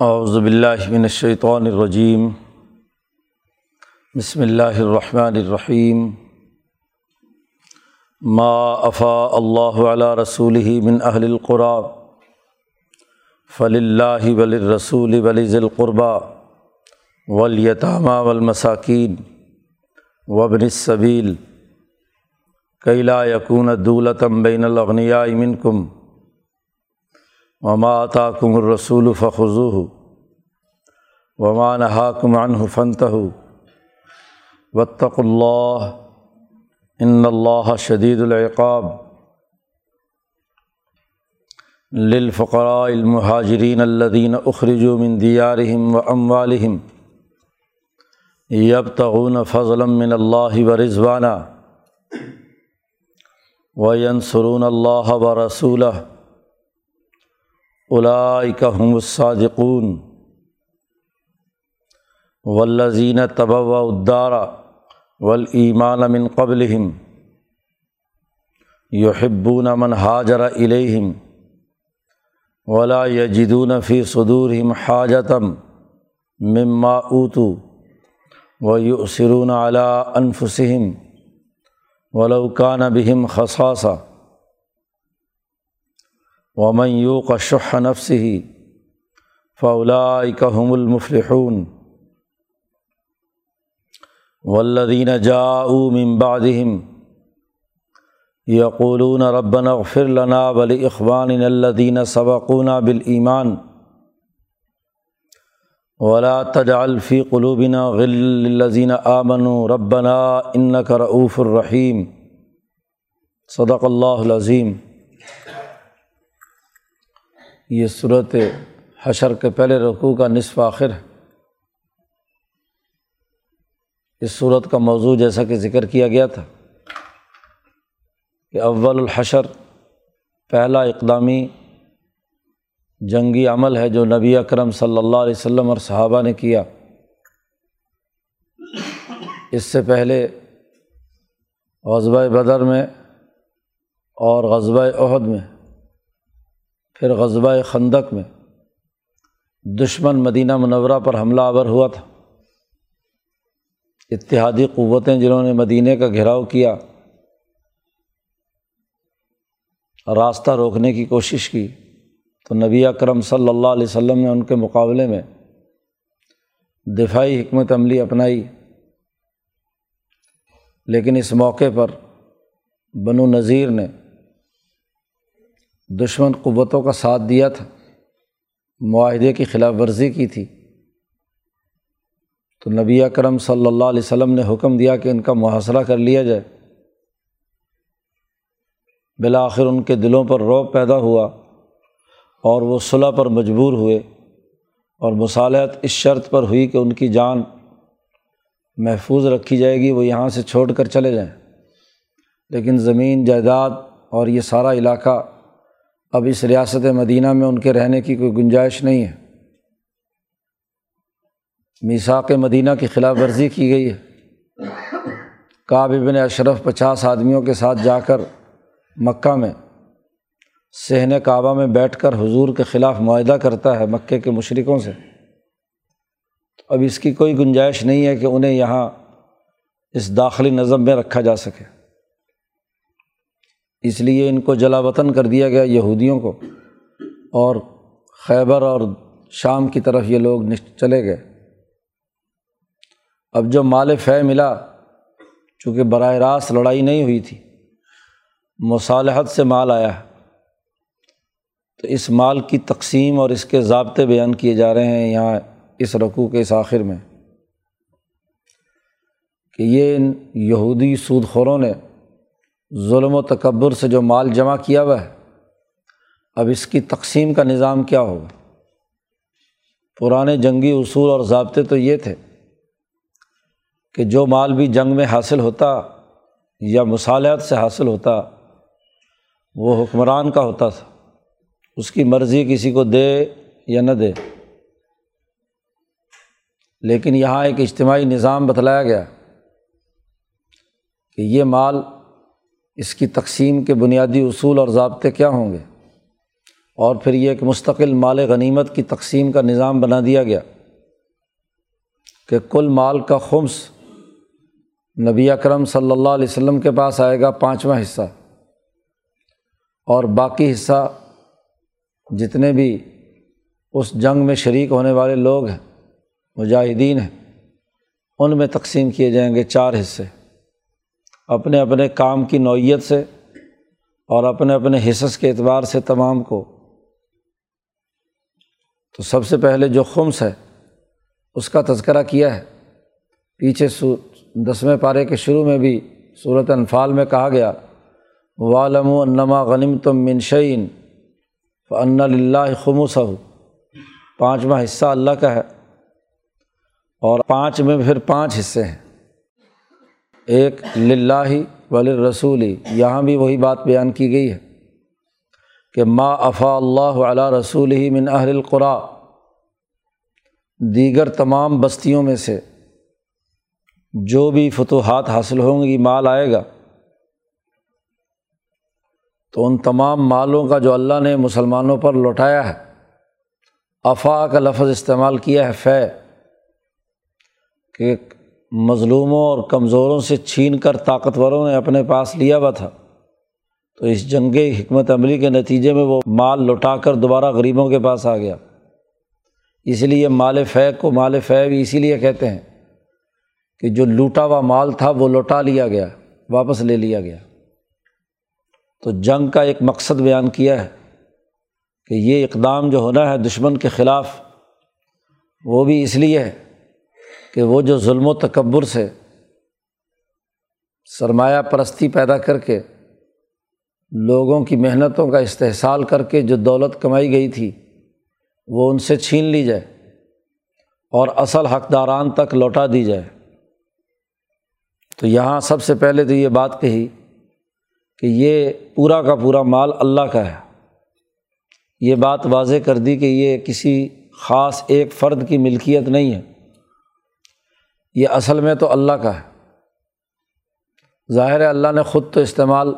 اعوذ باللہ من الشیطان الرجیم۔ بسم اللہ الرحمن الرحیم۔ ما افا اللہ علیہ رسول من اہل القرا۔ فل اللہ ولرسول ولی ذلقربہ ولیتامہ والمساکین وبن الصبیل کیلا یقون دولتم بین الاغنیاء منکم۔ وما طاکم الرسول فخو وما نہاکم عنہ فنتہ وطق اللہ ان اللہ شدید العقاب للفقراء المہاجرین الدین اخرجوا من دیارہم و اموالہم یبتغون فضلا من اللہ و رضوانہ وینصرون اللہ و رسولہ هم الصادقون والذین طبع الدار والایمان من قبلهم یحبون من حاجر الیہم ولا یجدون فی صدورہم حاجتم مما اوتوا ویؤثرون علی انفسہم ولو کان بہم خصاصہ ومن یوق شح نفس ہی فولاکم المفلحون. ولدین جاءوا من بعدهم یقولون ربنا اغفر لنا ولاخواننا الذين سبقونا بالایمان ولا تجعل في قلوبنا غل للذين آمنوا. ربنا انك رؤوف الرحیم صدق اللہ العظیم یہ صورت حشر کے پہلے رقوع کا نصف آخر ہے۔ اس صورت کا موضوع جیسا کہ ذکر کیا گیا تھا کہ اول الحشر، پہلا اقدامی جنگی عمل ہے جو نبی اکرم صلی اللہ علیہ وسلم اور صحابہ نے کیا۔ اس سے پہلے غزبۂ بدر میں اور غزبۂ عہد میں پھر غزبۂ خندق میں دشمن مدینہ منورہ پر حملہ آور ہوا تھا۔ اتحادی قوتیں جنہوں نے مدینہ کا گھیراؤ کیا، راستہ روکنے کی کوشش کی، تو نبی اکرم صلی اللہ علیہ وسلم نے ان کے مقابلے میں دفاعی حکمت عملی اپنائی۔ لیکن اس موقع پر بنو نذیر نے دشمن قوتوں کا ساتھ دیا تھا۔ معاہدے کی خلاف ورزی کی تھی۔ تو نبی اکرم صلی اللہ علیہ وسلم نے حکم دیا کہ ان کا محاصرہ کر لیا جائے۔ بالآخر ان کے دلوں پر روب پیدا ہوا اور وہ صلح پر مجبور ہوئے اور مصالحت اس شرط پر ہوئی کہ ان کی جان محفوظ رکھی جائے گی، وہ یہاں سے چھوڑ کر چلے جائیں۔ لیکن زمین، جائیداد اور یہ سارا علاقہ اب اس ریاست مدینہ میں ان کے رہنے کی کوئی گنجائش نہیں ہے۔ میساک مدینہ کی خلاف ورزی کی گئی ہے۔ کعب ابن اشرف پچاس آدمیوں کے ساتھ جا کر مکہ میں سہن کعبہ میں بیٹھ کر حضور کے خلاف معاہدہ کرتا ہے مکے کے مشرقوں سے۔ اب اس کی کوئی گنجائش نہیں ہے کہ انہیں یہاں اس داخلی نظم میں رکھا جا سکے۔ اس لیے ان کو جلا وطن کر دیا گیا یہودیوں کو اور خیبر اور شام کی طرف یہ لوگ چلے گئے۔ اب جو مال فے ملا، چونکہ براہ راست لڑائی نہیں ہوئی تھی، مصالحت سے مال آیا ہے۔ تو اس مال کی تقسیم اور اس کے ضابطے بیان کیے جا رہے ہیں یہاں اس رقوع کے اس آخر میں کہ یہ ان یہودی سود خوروں نے ظلم و تکبر سے جو مال جمع کیا ہوا ہے، اب اس کی تقسیم کا نظام کیا ہوگا؟ پرانے جنگی اصول اور ضابطے تو یہ تھے کہ جو مال بھی جنگ میں حاصل ہوتا یا مصالحت سے حاصل ہوتا، وہ حکمران کا ہوتا تھا۔ اس کی مرضی کسی کو دے یا نہ دے۔ لیکن یہاں ایک اجتماعی نظام بتلایا گیا کہ یہ مال اس کی تقسیم کے بنیادی اصول اور ضابطے کیا ہوں گے؟ اور پھر یہ ایک مستقل مال غنیمت کی تقسیم کا نظام بنا دیا گیا کہ کل مال کا خمس نبی اکرم صلی اللہ علیہ وسلم کے پاس آئے گا پانچواں حصہ، اور باقی حصہ جتنے بھی اس جنگ میں شریک ہونے والے لوگ ہیں، مجاہدین ہیں، ان میں تقسیم کیے جائیں گے چار حصے۔ اپنے اپنے کام کی نوعیت سے اور اپنے اپنے حصص کے اعتبار سے تمام کو۔ تو سب سے پہلے جو خمس ہے، اس کا تذکرہ کیا ہے۔ پیچھے سو، دسویں پارے کے شروع میں بھی صورت انفال میں کہا گیا والم و انما غنم تم منشین فن اللہ خموس پانچواں حصہ اللہ کا ہے اور پانچ میں پھر پانچ حصے ہیں۔ ایک لاہ ولی رسولی یہاں بھی وہی بات بیان کی گئی ہے کہ ما افا اللہ علیہ رسول ہی من اہل القرا، دیگر تمام بستیوں میں سے جو بھی فتوحات حاصل ہوں گی، مال آئے گا۔ تو ان تمام مالوں کا جو اللہ نے مسلمانوں پر لوٹایا ہے، افا کا لفظ استعمال کیا ہے، فے، کہ مظلوموں اور کمزوروں سے چھین کر طاقتوروں نے اپنے پاس لیا ہوا تھا۔ تو اس جنگ حکمت عملی کے نتیجے میں وہ مال لوٹا کر دوبارہ غریبوں کے پاس آ گیا۔ اس لیے مال فیق کو مال فے بھی اسی لیے کہتے ہیں کہ جو لوٹا ہوا مال تھا وہ لوٹا لیا گیا، واپس لے لیا گیا۔ تو جنگ کا ایک مقصد بیان کیا ہے کہ یہ اقدام جو ہونا ہے دشمن کے خلاف وہ بھی اس لیے ہے کہ وہ جو ظلم و تکبر سے سرمایہ پرستی پیدا کر کے لوگوں کی محنتوں کا استحصال کر کے جو دولت کمائی گئی تھی، وہ ان سے چھین لی جائے اور اصل حقداران تک لوٹا دی جائے۔ تو یہاں سب سے پہلے تو یہ بات کہی کہ یہ پورا کا پورا مال اللہ کا ہے۔ یہ بات واضح کر دی کہ یہ کسی خاص ایک فرد کی ملکیت نہیں ہے۔ یہ اصل میں تو اللہ کا ہے۔ ظاہر ہے اللہ نے خود تو استعمال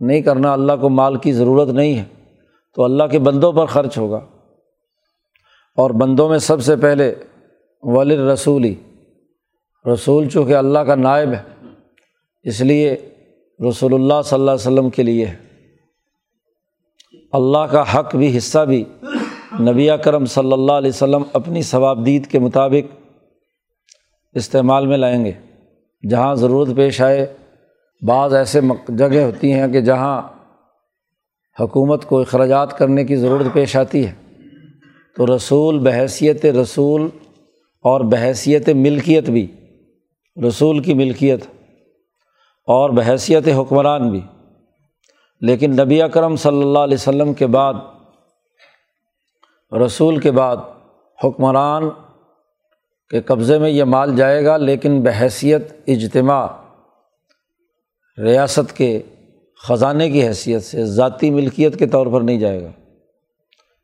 نہیں کرنا، اللہ کو مال کی ضرورت نہیں ہے۔ تو اللہ کے بندوں پر خرچ ہوگا۔ اور بندوں میں سب سے پہلے ولی رسولی رسول چونکہ اللہ کا نائب ہے، اس لیے رسول اللہ صلی اللہ علیہ وسلم کے لیے ہے۔ اللہ کا حق بھی حصہ بھی نبی کرم صلی اللہ علیہ وسلم اپنی ثوابدید کے مطابق استعمال میں لائیں گے۔ جہاں ضرورت پیش آئے، بعض ایسے جگہ ہوتی ہیں کہ جہاں حکومت کو اخراجات کرنے کی ضرورت پیش آتی ہے۔ تو رسول بحیثیت رسول اور بحیثیت ملکیت بھی، رسول کی ملکیت اور بحیثیت حکمران بھی۔ لیکن نبی اکرم صلی اللہ علیہ وسلم کے بعد، رسول کے بعد حکمران کے قبضے میں یہ مال جائے گا، لیکن بحیثیت اجتماع، ریاست کے خزانے کی حیثیت سے، ذاتی ملکیت کے طور پر نہیں جائے گا۔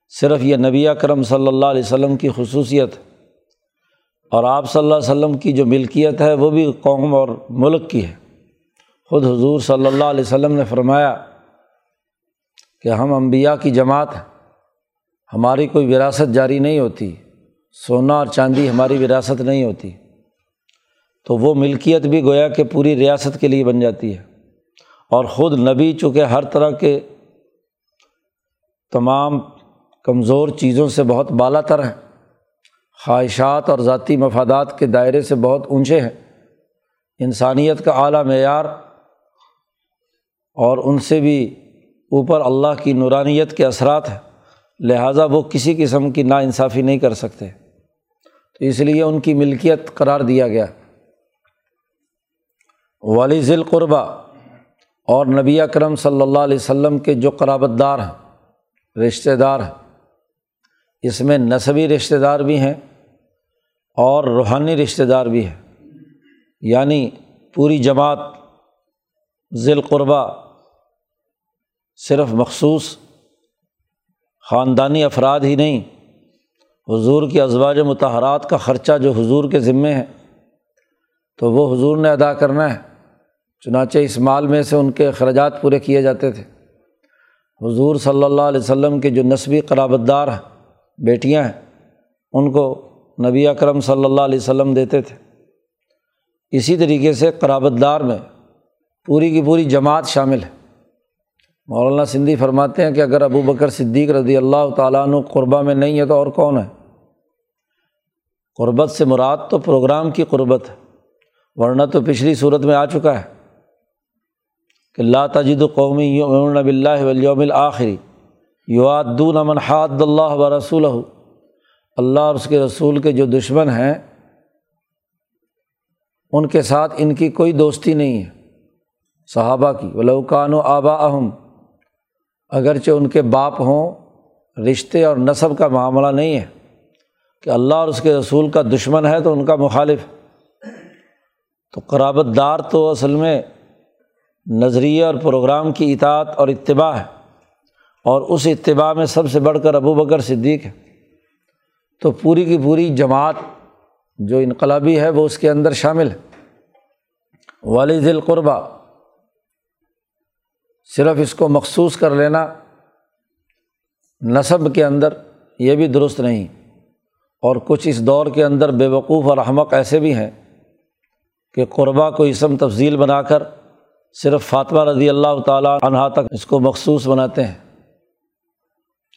صرف یہ نبی اکرم صلی اللہ علیہ وسلم کی خصوصیت اور آپ صلی اللہ علیہ وسلم کی جو ملکیت ہے، وہ بھی قوم اور ملک کی ہے۔ خود حضور صلی اللہ علیہ وسلم نے فرمایا کہ ہم انبیاء کی جماعت ہیں، ہماری کوئی وراثت جاری نہیں ہوتی۔ سونا اور چاندی ہماری وراثت نہیں ہوتی، تو وہ ملکیت بھی گویا کہ پوری ریاست کے لیے بن جاتی ہے۔ اور خود نبی چونکہ ہر طرح کے تمام کمزور چیزوں سے بہت بالا تر ہیں، خواہشات اور ذاتی مفادات کے دائرے سے بہت اونچے ہیں، انسانیت کا اعلیٰ معیار اور ان سے بھی اوپر اللہ کی نورانیت کے اثرات ہیں، لہٰذا وہ کسی قسم کی نا انصافی نہیں کر سکتے۔ تو اس لیے ان کی ملکیت قرار دیا گیا۔ ولی ذیل قربہ اور نبی اکرم صلی اللہ علیہ وسلم کے جو قرابت دار ہیں، رشتہ دار ہیں، اس میں نصبی رشتہ دار بھی ہیں اور روحانی رشتہ دار بھی ہیں۔ یعنی پوری جماعت ذیل قربہ صرف مخصوص خاندانی افراد ہی نہیں حضور کی ازواج متحرات کا خرچہ جو حضور کے ذمے ہے، تو وہ حضور نے ادا کرنا ہے۔ چنانچہ اس مال میں سے ان کے اخراجات پورے کیے جاتے تھے۔ حضور صلی اللہ علیہ وسلم کے جو نسبی قرابت دار بیٹیاں ہیں، ان کو نبی اکرم صلی اللہ علیہ وسلم دیتے تھے۔ اسی طریقے سے قرابت دار میں پوری کی پوری جماعت شامل ہے۔ مولانا سندھی فرماتے ہیں کہ اگر ابو بکر صدیق رضی اللہ تعالیٰ عنہ قربہ میں نہیں ہے تو اور کون ہے؟ قربت سے مراد تو پروگرام کی قربت ہے، ورنہ تو پچھلی صورت میں آ چکا ہے کہ اللہ تجد قومی یوم بلّہ ولیوم الآخری یوادون من حاد اللہ و رسول اللہ اور اس کے رسول کے جو دشمن ہیں، ان کے ساتھ ان کی کوئی دوستی نہیں ہے، صحابہ کی۔ ولوکان و آبا اہم اگرچہ ان کے باپ ہوں، رشتے اور نصب کا معاملہ نہیں ہے۔ کہ اللہ اور اس کے رسول کا دشمن ہے تو ان کا مخالف۔ تو قرابت دار تو اصل میں نظریے اور پروگرام کی اطاعت اور اتباع ہے۔ اور اس اتباع میں سب سے بڑھ کر ابو بکر صدیق ہے۔ تو پوری کی پوری جماعت جو انقلابی ہے وہ اس کے اندر شامل ہے۔ والد القربہ صرف اس کو مخصوص کر لینا نصب کے اندر یہ بھی درست نہیں۔ اور کچھ اس دور کے اندر بے وقوف اور احمق ایسے بھی ہیں کہ قربہ کو اسم تفضیل بنا کر صرف فاطمہ رضی اللہ تعالیٰ عنہا تک اس کو مخصوص بناتے ہیں۔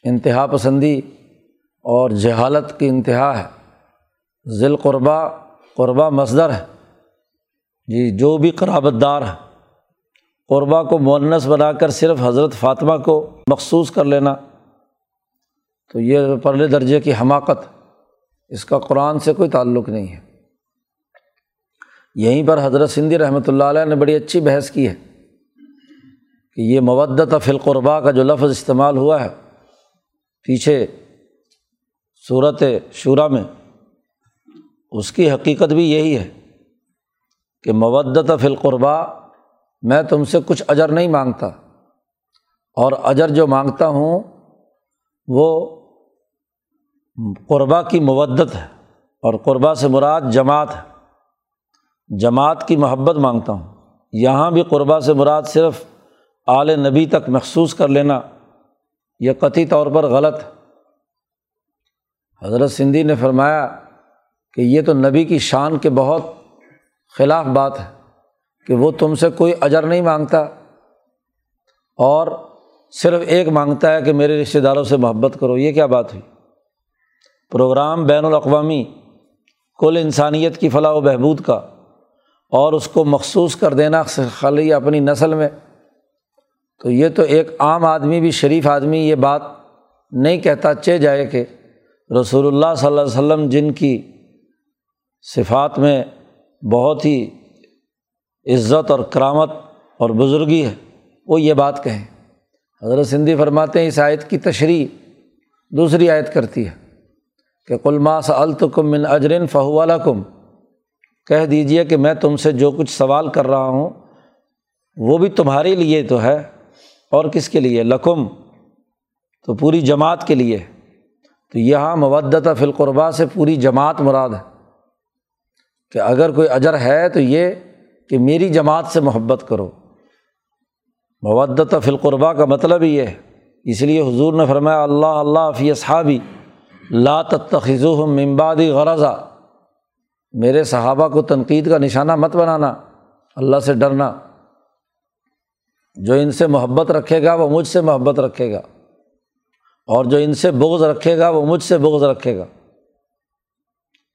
انتہا پسندی اور جہالت کی انتہا ہے۔ ذیل قربہ قربہ مصدر ہے۔ جی جو بھی قرابت دار ہے قربا کو مونس بنا کر صرف حضرت فاطمہ کو مخصوص کر لینا۔ تو یہ پرلے درجے کی حماقت، اس کا قرآن سے کوئی تعلق نہیں ہے۔ یہیں پر حضرت سندھی رحمۃ اللہ علیہ نے بڑی اچھی بحث کی ہے کہ یہ مودت فی القربا کا جو لفظ استعمال ہوا ہے، پیچھے صورت شعرا میں اس کی حقیقت بھی یہی ہے کہ مودت فی میں تم سے کچھ اجر نہیں مانگتا۔ اور اجر جو مانگتا ہوں، وہ قربا کی مودت ہے اور قربا سے مراد جماعت ہے۔ جماعت کی محبت مانگتا ہوں۔ یہاں بھی قربا سے مراد صرف اعلی نبی تک محسوس کر لینا، یہ قطعی طور پر غلط حضرت سندھی نے فرمایا کہ یہ تو نبی کی شان کے بہت خلاف بات ہے۔ کہ وہ تم سے کوئی اجر نہیں مانگتا اور صرف ایک مانگتا ہے کہ میرے رشتہ داروں سے محبت کرو، یہ کیا بات ہوئی؟ پروگرام بین الاقوامی کل انسانیت کی فلاح و بہبود کا اور اس کو مخصوص کر دینا خالی اپنی نسل میں، تو یہ تو ایک عام آدمی بھی شریف آدمی یہ بات نہیں کہتا، چے جائے کہ رسول اللہ صلی اللہ علیہ وسلم جن کی صفات میں بہت ہی عزت اور کرامت اور بزرگی ہے۔ وہ یہ بات کہیں حضرت سندھی فرماتے ہیں، اس آیت کی تشریح دوسری آیت کرتی ہے کہ قلما سلتکم من اجرن فہو کم کہہ دیجیے کہ میں تم سے جو کچھ سوال کر رہا ہوں، وہ بھی تمہارے لیے تو ہے۔ اور کس کے لیے؟ لقم تو پوری جماعت کے لیے۔ تو یہاں مودت فی القربا سے پوری جماعت مراد ہے۔ کہ اگر کوئی اجر ہے تو یہ کہ میری جماعت سے محبت کرو۔ مودت فی القربہ کا مطلب ہی یہ ہے۔ اس لیے حضور نے فرمایا، اللہ اللہ فی اصحابی لا تخذ ممبادی غرضہ میرے صحابہ کو تنقید کا نشانہ مت بنانا، اللہ سے ڈرنا۔ جو ان سے محبت رکھے گا وہ مجھ سے محبت رکھے گا۔ اور جو ان سے بغض رکھے گا وہ مجھ سے بغض رکھے گا۔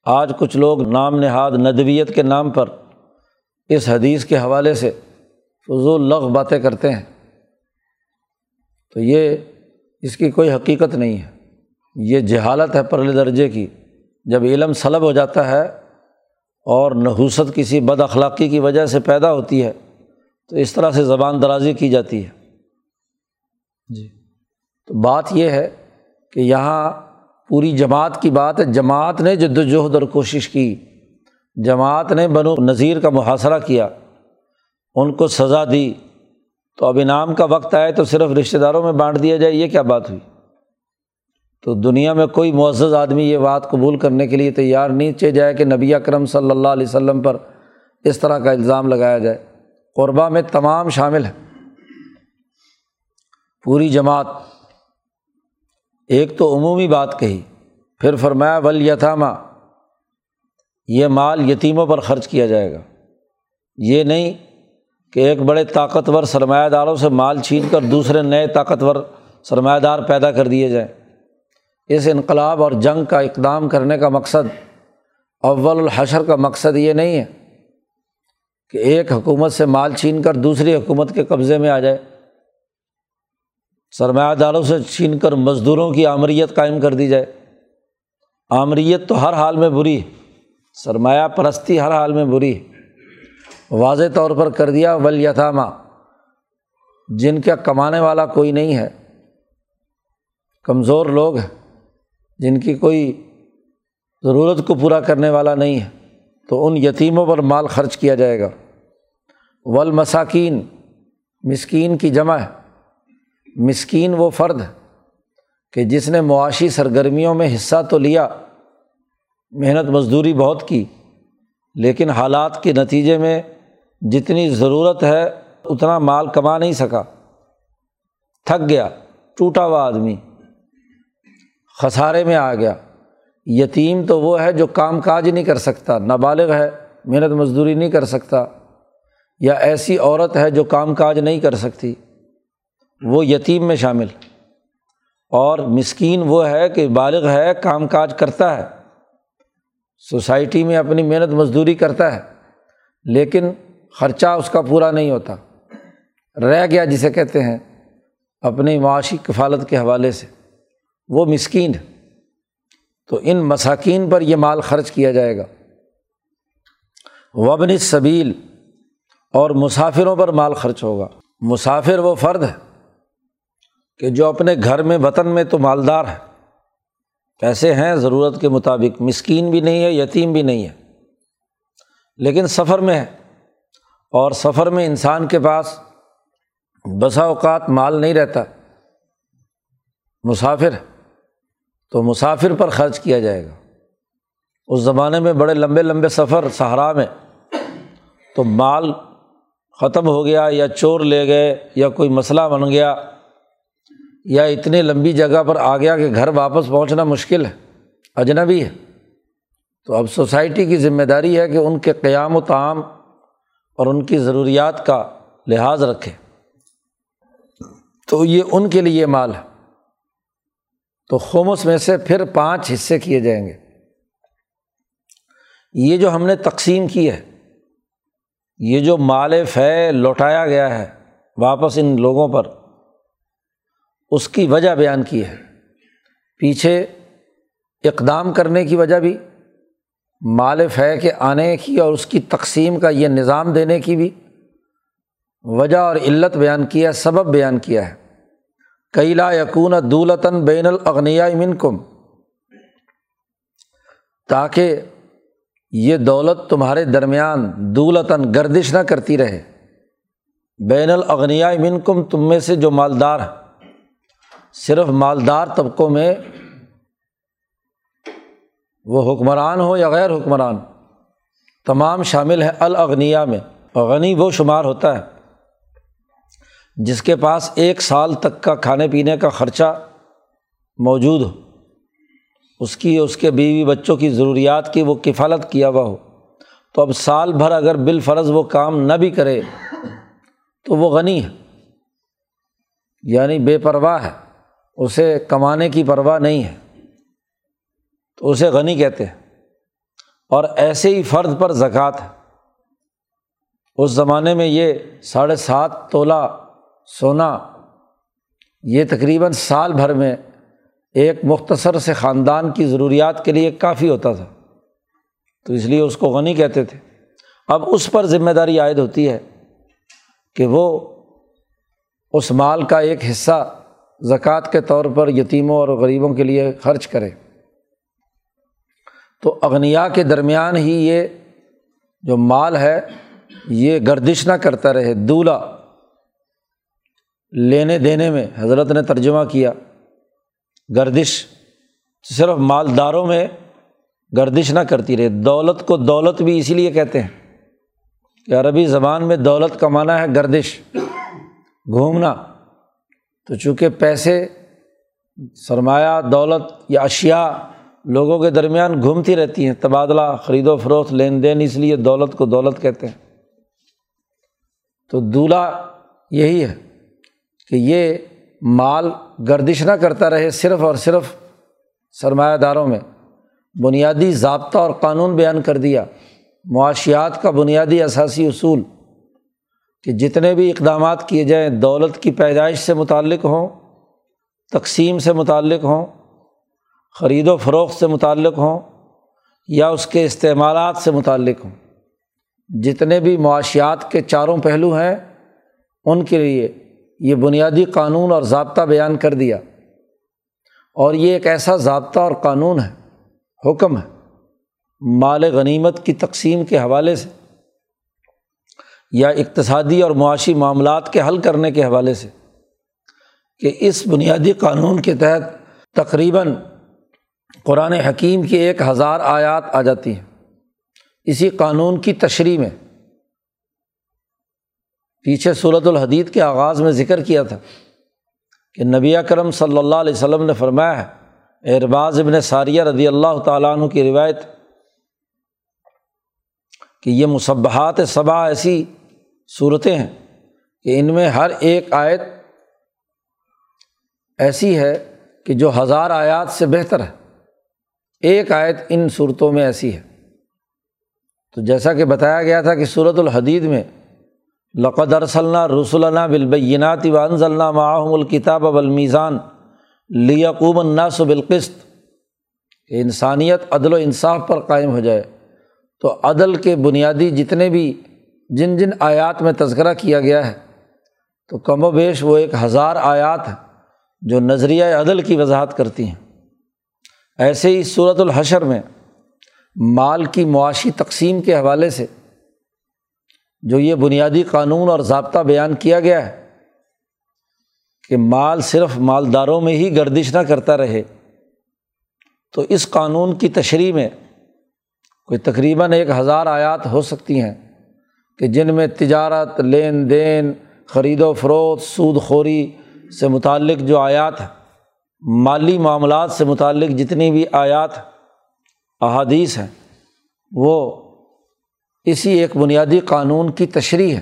آج کچھ لوگ نام نہاد ندویت کے نام پر اس حدیث کے حوالے سے فضول لغ باتیں کرتے ہیں۔ تو یہ اس کی کوئی حقیقت نہیں ہے۔ یہ جہالت ہے پرلے درجے کی۔ جب علم سلب ہو جاتا ہے اور نحوست کسی بد اخلاقی کی وجہ سے پیدا ہوتی ہے تو اس طرح سے زبان درازی کی جاتی ہے۔ جی۔ تو بات یہ ہے کہ یہاں پوری جماعت کی بات ہے۔ جماعت نے جد وجہد اور کوشش کی۔ جماعت نے بنو نذیر کا محاصرہ کیا، ان کو سزا دی۔ تو اب انعام کا وقت آئے تو صرف رشتہ داروں میں بانٹ دیا جائے، یہ کیا بات ہوئی؟ تو دنیا میں کوئی معزز آدمی یہ بات قبول کرنے کے لیے تیار نہیں چے جائے کہ نبی اکرم صلی اللہ علیہ وسلم پر اس طرح کا الزام لگایا جائے۔ قربہ میں تمام شامل ہے پوری جماعت، ایک تو عمومی بات کہی، پھر فرمایا ول یتامہ یہ مال یتیموں پر خرچ کیا جائے گا۔ یہ نہیں کہ ایک بڑے طاقتور سرمایہ داروں سے مال چھین کر دوسرے نئے طاقتور سرمایہ دار پیدا کر دیے جائیں۔ اس انقلاب اور جنگ کا اقدام کرنے کا مقصد، اول الحشر کا مقصد یہ نہیں ہے کہ ایک حکومت سے مال چھین کر دوسری حکومت کے قبضے میں آ جائے۔ سرمایہ داروں سے چھین کر مزدوروں کی آمریت قائم کر دی جائے۔ آمریت تو ہر حال میں بری ہے۔ سرمایہ پرستی ہر حال میں بری ہے۔ واضح طور پر کر دیا ولیتامہ جن کا کمانے والا کوئی نہیں ہے۔ کمزور لوگ ہیں۔ جن کی کوئی ضرورت کو پورا کرنے والا نہیں ہے۔ تو ان یتیموں پر مال خرچ کیا جائے گا۔ ولمساکین مسکین کی جمع ہے۔ مسکین وہ فرد ہے کہ جس نے معاشی سرگرمیوں میں حصہ تو لیا محنت مزدوری بہت کی، لیکن حالات کے نتیجے میں جتنی ضرورت ہے اتنا مال کما نہیں سکا۔ تھک گیا، ٹوٹا ہوا آدمی۔ خسارے میں آ گیا۔ یتیم تو وہ ہے جو کام کاج نہیں کر سکتا، نابالغ ہے، محنت مزدوری نہیں کر سکتا۔ یا ایسی عورت ہے جو کام کاج نہیں کر سکتی۔ وہ یتیم میں شامل۔ اور مسکین وہ ہے کہ بالغ ہے، کام کاج کرتا ہے۔ سوسائٹی میں اپنی محنت مزدوری کرتا ہے، لیکن خرچہ اس کا پورا نہیں ہوتا۔ رہ گیا جسے کہتے ہیں اپنی معاشی کفالت کے حوالے سے۔ وہ مسکین ہے۔ تو ان مساکین پر یہ مال خرچ کیا جائے گا۔ وبن صبیل اور مسافروں پر مال خرچ ہوگا۔ مسافر وہ فرد ہے کہ جو اپنے گھر میں، وطن میں تو مالدار ہے۔ پیسے ہیں، ضرورت کے مطابق، مسکین بھی نہیں ہے، یتیم بھی نہیں ہے۔ لیکن سفر میں ہے۔ اور سفر میں انسان کے پاس بسا اوقات مال نہیں رہتا۔ مسافر تو مسافر پر خرچ کیا جائے گا۔ اس زمانے میں بڑے لمبے لمبے سفر، صحرا میں۔ تو مال ختم ہو گیا یا چور لے گئے یا کوئی مسئلہ بن گیا۔ یا اتنی لمبی جگہ پر آ گیا کہ گھر واپس پہنچنا مشکل ہے، اجنبی ہے۔ تو اب سوسائٹی کی ذمہ داری ہے کہ ان کے قیام و تعام اور ان کی ضروریات کا لحاظ رکھے۔ تو یہ ان کے لیے مال ہے۔ تو خومس میں سے پھر پانچ حصے کیے جائیں گے۔ یہ جو ہم نے تقسیم کی ہے، یہ جو مال فے لوٹایا گیا ہے واپس ان لوگوں پر اس کی وجہ بیان کی ہے۔ پیچھے اقدام کرنے کی وجہ بھی، مال فے کے آنے کی اور اس کی تقسیم کا یہ نظام دینے کی بھی وجہ اور علت بیان کیا سبب بیان کیا ہے۔ کیلا یقون دولتاً بین الاغنیا من کم تاکہ یہ دولت تمہارے درمیان دولتاً گردش نہ کرتی رہے۔ بین الاغنیا من کم تم میں سے جو مالدار ہیں۔ صرف مالدار طبقوں میں وہ حکمران ہو یا غیر حکمران، تمام شامل ہیں الاغنیا میں۔ غنی وہ شمار ہوتا ہے جس کے پاس ایک سال تک کا کھانے پینے کا خرچہ موجود ہو۔ اس کی، اس کے بیوی بچوں کی ضروریات کی وہ کفالت کیا ہوا ہو۔ تو اب سال بھر اگر بالفرض وہ کام نہ بھی کرے تو وہ غنی ہے یعنی بے پرواہ ہے۔ اسے کمانے کی پرواہ نہیں ہے۔ تو اسے غنی کہتے ہیں۔ اور ایسے ہی فرد پر زکوٰۃ ہے۔ اس زمانے میں یہ ساڑھے سات تولہ سونا، یہ تقریباً سال بھر میں ایک مختصر سے خاندان کی ضروریات کے لیے کافی ہوتا تھا۔ تو اس لیے اس کو غنی کہتے تھے۔ اب اس پر ذمہ داری عائد ہوتی ہے کہ وہ اس مال کا ایک حصہ زکوٰۃ کے طور پر یتیموں اور غریبوں کے لیے خرچ کرے۔ تو اغنیا کے درمیان ہی یہ جو مال ہے، یہ گردش نہ کرتا رہے دولہا لینے دینے میں۔ حضرت نے ترجمہ کیا، گردش صرف مالداروں میں گردش نہ کرتی رہے، دولت کو دولت بھی اسی لیے کہتے ہیں۔ کہ عربی زبان میں دولت کمانا ہے گردش، گھومنا۔ تو چونکہ پیسے، سرمایہ، دولت یا اشیا لوگوں کے درمیان گھومتی رہتی ہیں، تبادلہ، خرید و فروخت، لین دین، اس لیے دولت کو دولت کہتے ہیں۔ تو دولہا یہی ہے کہ یہ مال گردش نہ کرتا رہے صرف اور صرف سرمایہ داروں میں۔ بنیادی ضابطہ اور قانون بیان کر دیا۔ معاشیات کا بنیادی اثاثی اصول کہ جتنے بھی اقدامات کیے جائیں دولت کی پیدائش سے متعلق ہوں، تقسیم سے متعلق ہوں، خرید و فروخت سے متعلق ہوں، یا اس کے استعمالات سے متعلق ہوں، جتنے بھی معاشیات کے چاروں پہلو ہیں، ان کے لیے یہ بنیادی قانون اور ضابطہ بیان کر دیا۔ اور یہ ایک ایسا ضابطہ اور قانون ہے، حکم ہے، مال غنیمت کی تقسیم کے حوالے سے۔ یا اقتصادی اور معاشی معاملات کے حل کرنے کے حوالے سے کہ اس بنیادی قانون کے تحت تقریباً قرآن حکیم کی ایک ہزار آیات آ جاتی ہیں۔ اسی قانون کی تشریح میں پیچھے صورت الحدید کے آغاز میں ذکر کیا تھا کہ نبی کرم صلی اللہ علیہ وسلم نے فرمایا ہے ارباز ابن ساریہ رضی اللہ تعالیٰ عنہ کی روایت کہ یہ مصبحات صبا ایسی صورتیں ہیں کہ ان میں ہر ایک آیت ایسی ہے کہ جو ہزار آیات سے بہتر ہے۔ ایک آیت ان صورتوں میں ایسی ہے۔ تو جیسا کہ بتایا گیا تھا کہ صورت الحدید میں لقد ارسلنا رسولنا بالبینات وانزلنا معاہم الکتاب المیزان لیقوم الناس بالقسط، کہ انسانیت عدل و انصاف پر قائم ہو جائے۔ تو عدل کے بنیادی جتنے بھی جن جن آیات میں تذکرہ کیا گیا ہے، تو کم و بیش وہ ایک ہزار آیات ہیں جو نظریہ عدل کی وضاحت کرتی ہیں۔ ایسے ہی صورت الحشر میں مال کی معاشی تقسیم کے حوالے سے جو یہ بنیادی قانون اور ضابطہ بیان کیا گیا ہے کہ مال صرف مالداروں میں ہی گردش نہ کرتا رہے، تو اس قانون کی تشریح میں کوئی تقریباً ایک ہزار آیات ہو سکتی ہیں کہ جن میں تجارت، لین دین، خرید و فروخت، سود خوری سے متعلق جو آیات ہیں، مالی معاملات سے متعلق جتنی بھی آیات، احادیث ہیں، وہ اسی ایک بنیادی قانون کی تشریح ہے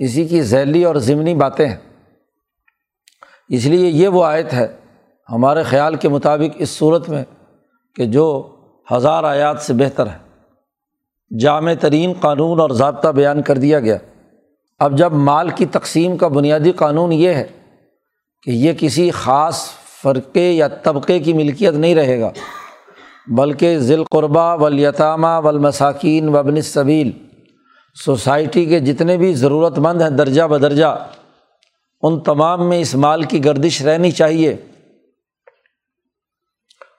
اسی کی ذیلی اور ضمنی باتیں ہیں۔ اس لیے یہ وہ آیت ہے ہمارے خیال کے مطابق اس صورت میں کہ جو ہزار آیات سے بہتر ہے۔ جامع ترین قانون اور ضابطہ بیان کر دیا گیا۔ اب جب مال کی تقسیم کا بنیادی قانون یہ ہے کہ یہ کسی خاص فرقے یا طبقے کی ملکیت نہیں رہے گا، بلکہ ذیل قربہ ولیطامہ ولمساکین وبن صبیل سوسائٹی کے جتنے بھی ضرورت مند ہیں درجہ بدرجہ، ان تمام میں اس مال کی گردش رہنی چاہیے۔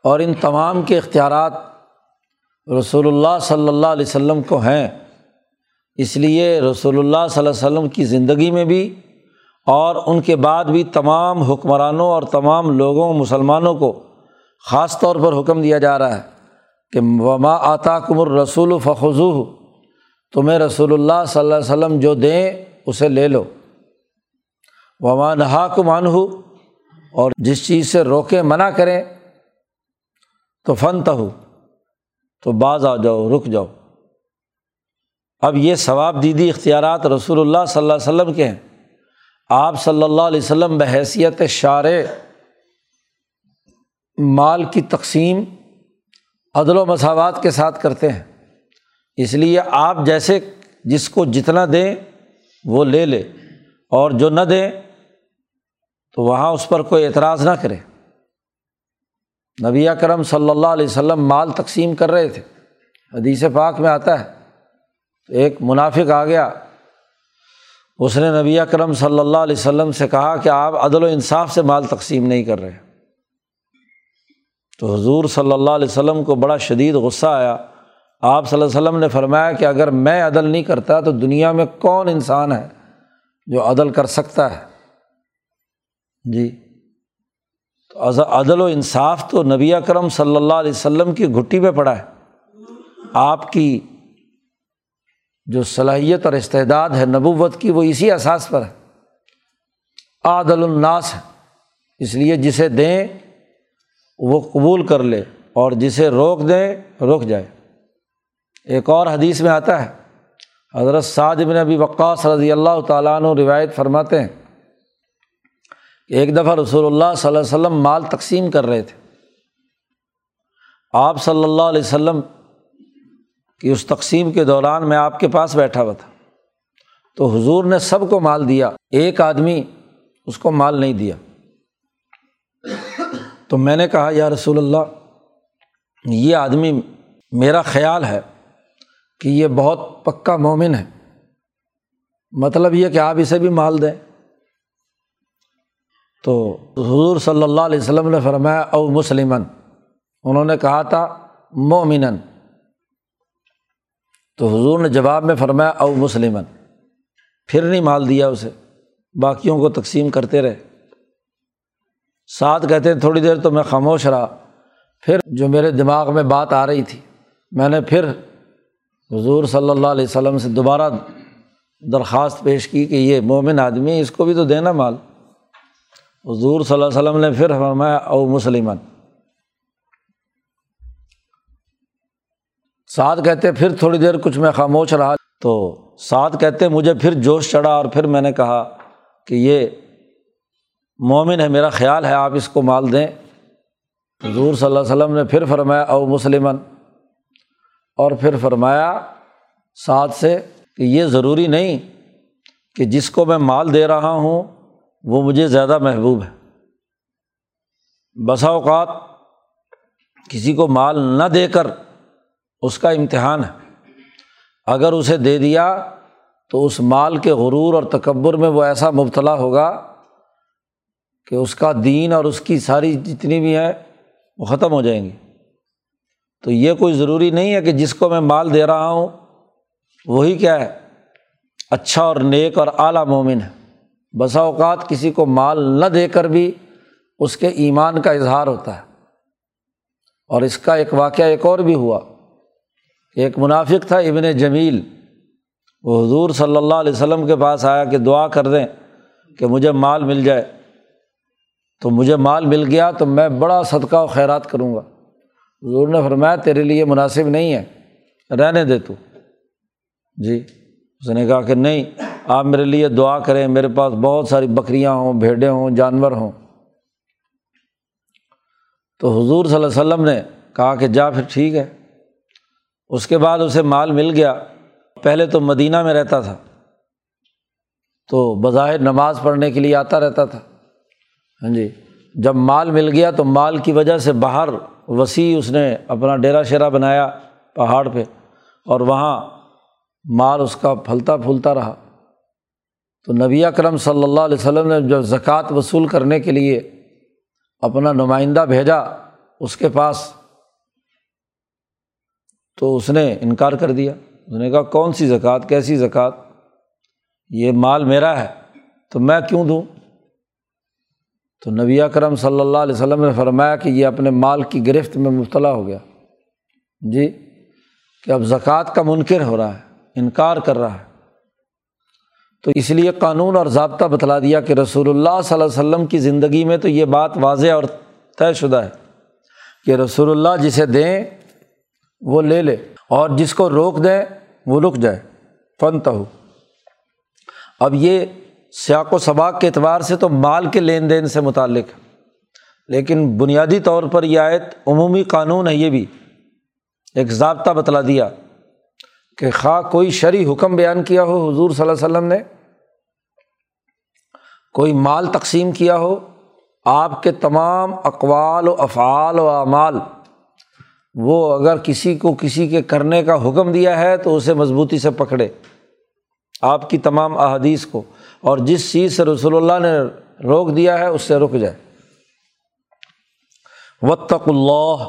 اور ان تمام کے اختیارات رسول اللہ صلی اللہ علیہ وسلم کو ہیں۔ اس لیے رسول اللہ صلی اللہ علیہ وسلم کی زندگی میں بھی اور ان کے بعد بھی تمام حکمرانوں اور تمام لوگوں، مسلمانوں کو خاص طور پر حکم دیا جا رہا ہے کہ وما آتا کم الرسول فخو تمہیں رسول اللہ صلی اللہ علیہ وسلم جو دیں، اسے لے لو۔ وما نہا کمان ہو اور جس چیز سے روکیں، منع کریں۔ تو فن ہو تو بعض آ جاؤ، رک جاؤ۔ اب یہ ثواب دیدی اختیارات رسول اللہ صلی اللہ علیہ وسلم کے ہیں۔ آپ صلی اللہ علیہ وسلم بحیثیت شار مال کی تقسیم عدل و مساوات کے ساتھ کرتے ہیں۔ اس لیے آپ جیسے جس کو جتنا دیں وہ لے لے، اور جو نہ دیں تو وہاں اس پر کوئی اعتراض نہ کرے۔ نبی کرم صلی اللہ علیہ وسلم مال تقسیم کر رہے تھے۔ حدیث پاک میں آتا ہے۔ ایک منافق آ گیا۔ اس نے نبی کرم صلی اللہ علیہ وسلم سے کہا کہ آپ عدل و انصاف سے مال تقسیم نہیں کر رہے۔ تو حضور صلی اللہ علیہ وسلم کو بڑا شدید غصہ آیا۔ آپ صلی اللہ علیہ وسلم نے فرمایا کہ اگر میں عدل نہیں کرتا تو دنیا میں کون انسان ہے جو عدل کر سکتا ہے؟ جی۔ تو عدل و انصاف تو نبی کرم صلی اللہ علیہ وسلم کی گھٹی پہ پڑا ہے۔ آپ کی جو صلاحیت اور استعداد ہے، نبوت کی، وہ اسی احساس پر ہے۔ عادل الناس ہے۔ اس لیے جسے دیں، وہ قبول کر لے اور جسے روک دیں رک جائے۔ ایک اور حدیث میں آتا ہے، حضرت سعد بن ابی وقاص رضی اللہ تعالیٰ عنہ روایت فرماتے ہیں ایک دفعہ رسول اللہ صلی اللہ علیہ وسلم مال تقسیم کر رہے تھے۔ آپ صلی اللہ علیہ وسلم کی اس تقسیم کے دوران میں آپ کے پاس بیٹھا ہوا تھا۔ تو حضور نے سب کو مال دیا، ایک آدمی اس کو مال نہیں دیا۔ تو میں نے کہا، یا رسول اللہ، یہ آدمی میرا خیال ہے کہ یہ بہت پکا مومن ہے۔ مطلب یہ کہ آپ اسے بھی مال دیں۔ تو حضور صلی اللہ علیہ وسلم نے فرمایا، او مسلمن انہوں نے کہا تھا مومن تو حضور نے جواب میں فرمایا، او مسلمن پھر نہیں مال دیا اسے، باقیوں کو تقسیم کرتے رہے۔ ساتھ کہتے ہیں، تھوڑی دیر تو میں خاموش رہا۔ پھر جو میرے دماغ میں بات آ رہی تھی، میں نے پھر حضور صلی اللہ علیہ وسلم سے دوبارہ درخواست پیش کی کہ یہ مومن آدمی، اس کو بھی تو دینا مال۔ حضور صلی اللہ علیہ وسلم نے پھر فرمایا، او مسلمن سعد کہتے، پھر تھوڑی دیر کچھ میں خاموش رہا۔ تو سعد کہتے، مجھے پھر جوش چڑھا اور پھر میں نے کہا کہ یہ مومن ہے، میرا خیال ہے، آپ اس کو مال دیں۔ حضور صلی اللہ علیہ وسلم نے پھر فرمایا، او مسلمن اور پھر فرمایا ساتھ سے کہ یہ ضروری نہیں کہ جس کو میں مال دے رہا ہوں وہ مجھے زیادہ محبوب ہے۔ بسا اوقات کسی کو مال نہ دے کر اس کا امتحان ہے۔ اگر اسے دے دیا تو اس مال کے غرور اور تکبر میں وہ ایسا مبتلا ہوگا کہ اس کا دین اور اس کی ساری جتنی بھی ہیں وہ ختم ہو جائیں گی۔ تو یہ کوئی ضروری نہیں ہے کہ جس کو میں مال دے رہا ہوں، وہی کیا ہے اچھا اور نیک اور اعلیٰ مومن ہے۔ بسا اوقات کسی کو مال نہ دے کر بھی اس کے ایمان کا اظہار ہوتا ہے۔ اور اس کا ایک واقعہ ایک اور بھی ہوا۔ ایک منافق تھا، ابن جمیل۔ وہ حضور صلی اللہ علیہ وسلم کے پاس آیا کہ دعا کر دیں کہ مجھے مال مل جائے۔ تو مجھے مال مل گیا تو میں بڑا صدقہ و خیرات کروں گا۔ حضور نے فرمایا، تیرے لیے مناسب نہیں ہے، رہنے دے تو۔ جی اس نے کہا کہ نہیں آپ میرے لیے دعا کریں، میرے پاس بہت ساری بکریاں ہوں بھیڑیں ہوں، جانور ہوں۔ تو حضور صلی اللہ علیہ وسلم نے کہا کہ جا پھر ٹھیک ہے۔ اس کے بعد اسے مال مل گیا۔ پہلے تو مدینہ میں رہتا تھا۔ تو بظاہر نماز پڑھنے کے لیے آتا رہتا تھا۔ ہاں جی جب مال مل گیا تو مال کی وجہ سے باہر وسیع اس نے اپنا ڈیرا شیرا بنایا پہاڑ پہ اور وہاں مال اس کا پھلتا پھولتا رہا۔ تو نبی اکرم صلی اللہ علیہ وسلم نے جب زکوٰۃ وصول کرنے کے لیے اپنا نمائندہ بھیجا اس کے پاس، تو اس نے انکار کر دیا۔ اس نے کہا، کون سی زکوٰۃ؟ کیسی زکوٰۃ؟ یہ مال میرا ہے، تو میں کیوں دوں؟ تو نبی کرم صلی اللہ علیہ وسلم نے فرمایا کہ یہ اپنے مال کی گرفت میں مبتلا ہو گیا۔ جی کہ اب زکوٰۃ کا منکر ہو رہا ہے، انکار کر رہا ہے۔ تو اس لیے قانون اور ضابطہ بتلا دیا کہ رسول اللہ صلی اللہ علیہ وسلم کی زندگی میں تو یہ بات واضح اور طے شدہ ہے کہ رسول اللہ جسے دیں وہ لے لے اور جس کو روک دیں وہ رک جائے فن تو اب یہ سیاق و سباق کے اعتبار سے تو مال کے لین دین سے متعلق ہے، لیکن بنیادی طور پر یہ آیت عمومی قانون ہے، یہ بھی ایک ضابطہ بتلا دیا۔ کہ خواہ کوئی شرعی حکم بیان کیا ہو، حضور صلی اللہ علیہ وسلم نے کوئی مال تقسیم کیا ہو، آپ کے تمام اقوال و افعال و اعمال وہ اگر کسی کو کسی کے کرنے کا حکم دیا ہے تو اسے مضبوطی سے پکڑے۔ آپ کی تمام احادیث کو، اور جس چیز سے رسول اللہ نے روک دیا ہے، اس سے رک جائے۔ وطق اللہ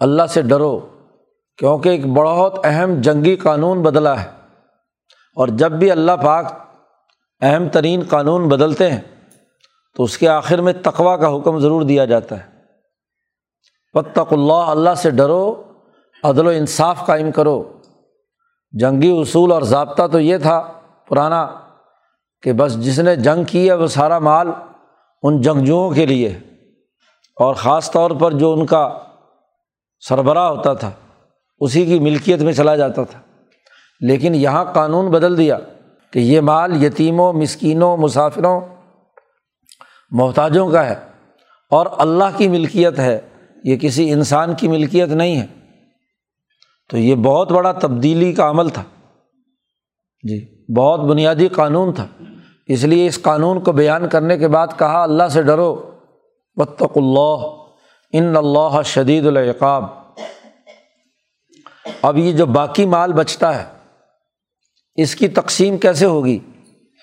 اللہ سے ڈرو۔ کیونکہ ایک بہت اہم جنگی قانون بدلا ہے اور جب بھی اللہ پاک اہم ترین قانون بدلتے ہیں تو اس کے آخر میں تقوا کا حکم ضرور دیا جاتا ہے۔ وطق اللہ اللہ سے ڈرو، عدل و انصاف قائم کرو۔ جنگی اصول اور ضابطہ تو یہ تھا پرانا کہ بس جس نے جنگ کی ہے وہ سارا مال ان جنگجوؤں کے لیے اور خاص طور پر جو ان کا سربراہ ہوتا تھا۔ اسی کی ملکیت میں چلا جاتا تھا۔ لیکن یہاں قانون بدل دیا کہ یہ مال یتیموں، مسکینوں، مسافروں، محتاجوں کا ہے اور اللہ کی ملکیت ہے۔ یہ کسی انسان کی ملکیت نہیں ہے۔ تو یہ بہت بڑا تبدیلی کا عمل تھا۔ جی بہت بنیادی قانون تھا۔ اس لیے اس قانون کو بیان کرنے کے بعد کہا، اللہ سے ڈرو۔ بطق اللہ ان اللہ شدید العقاب۔ اب یہ جو باقی مال بچتا ہے، اس کی تقسیم کیسے ہوگی؟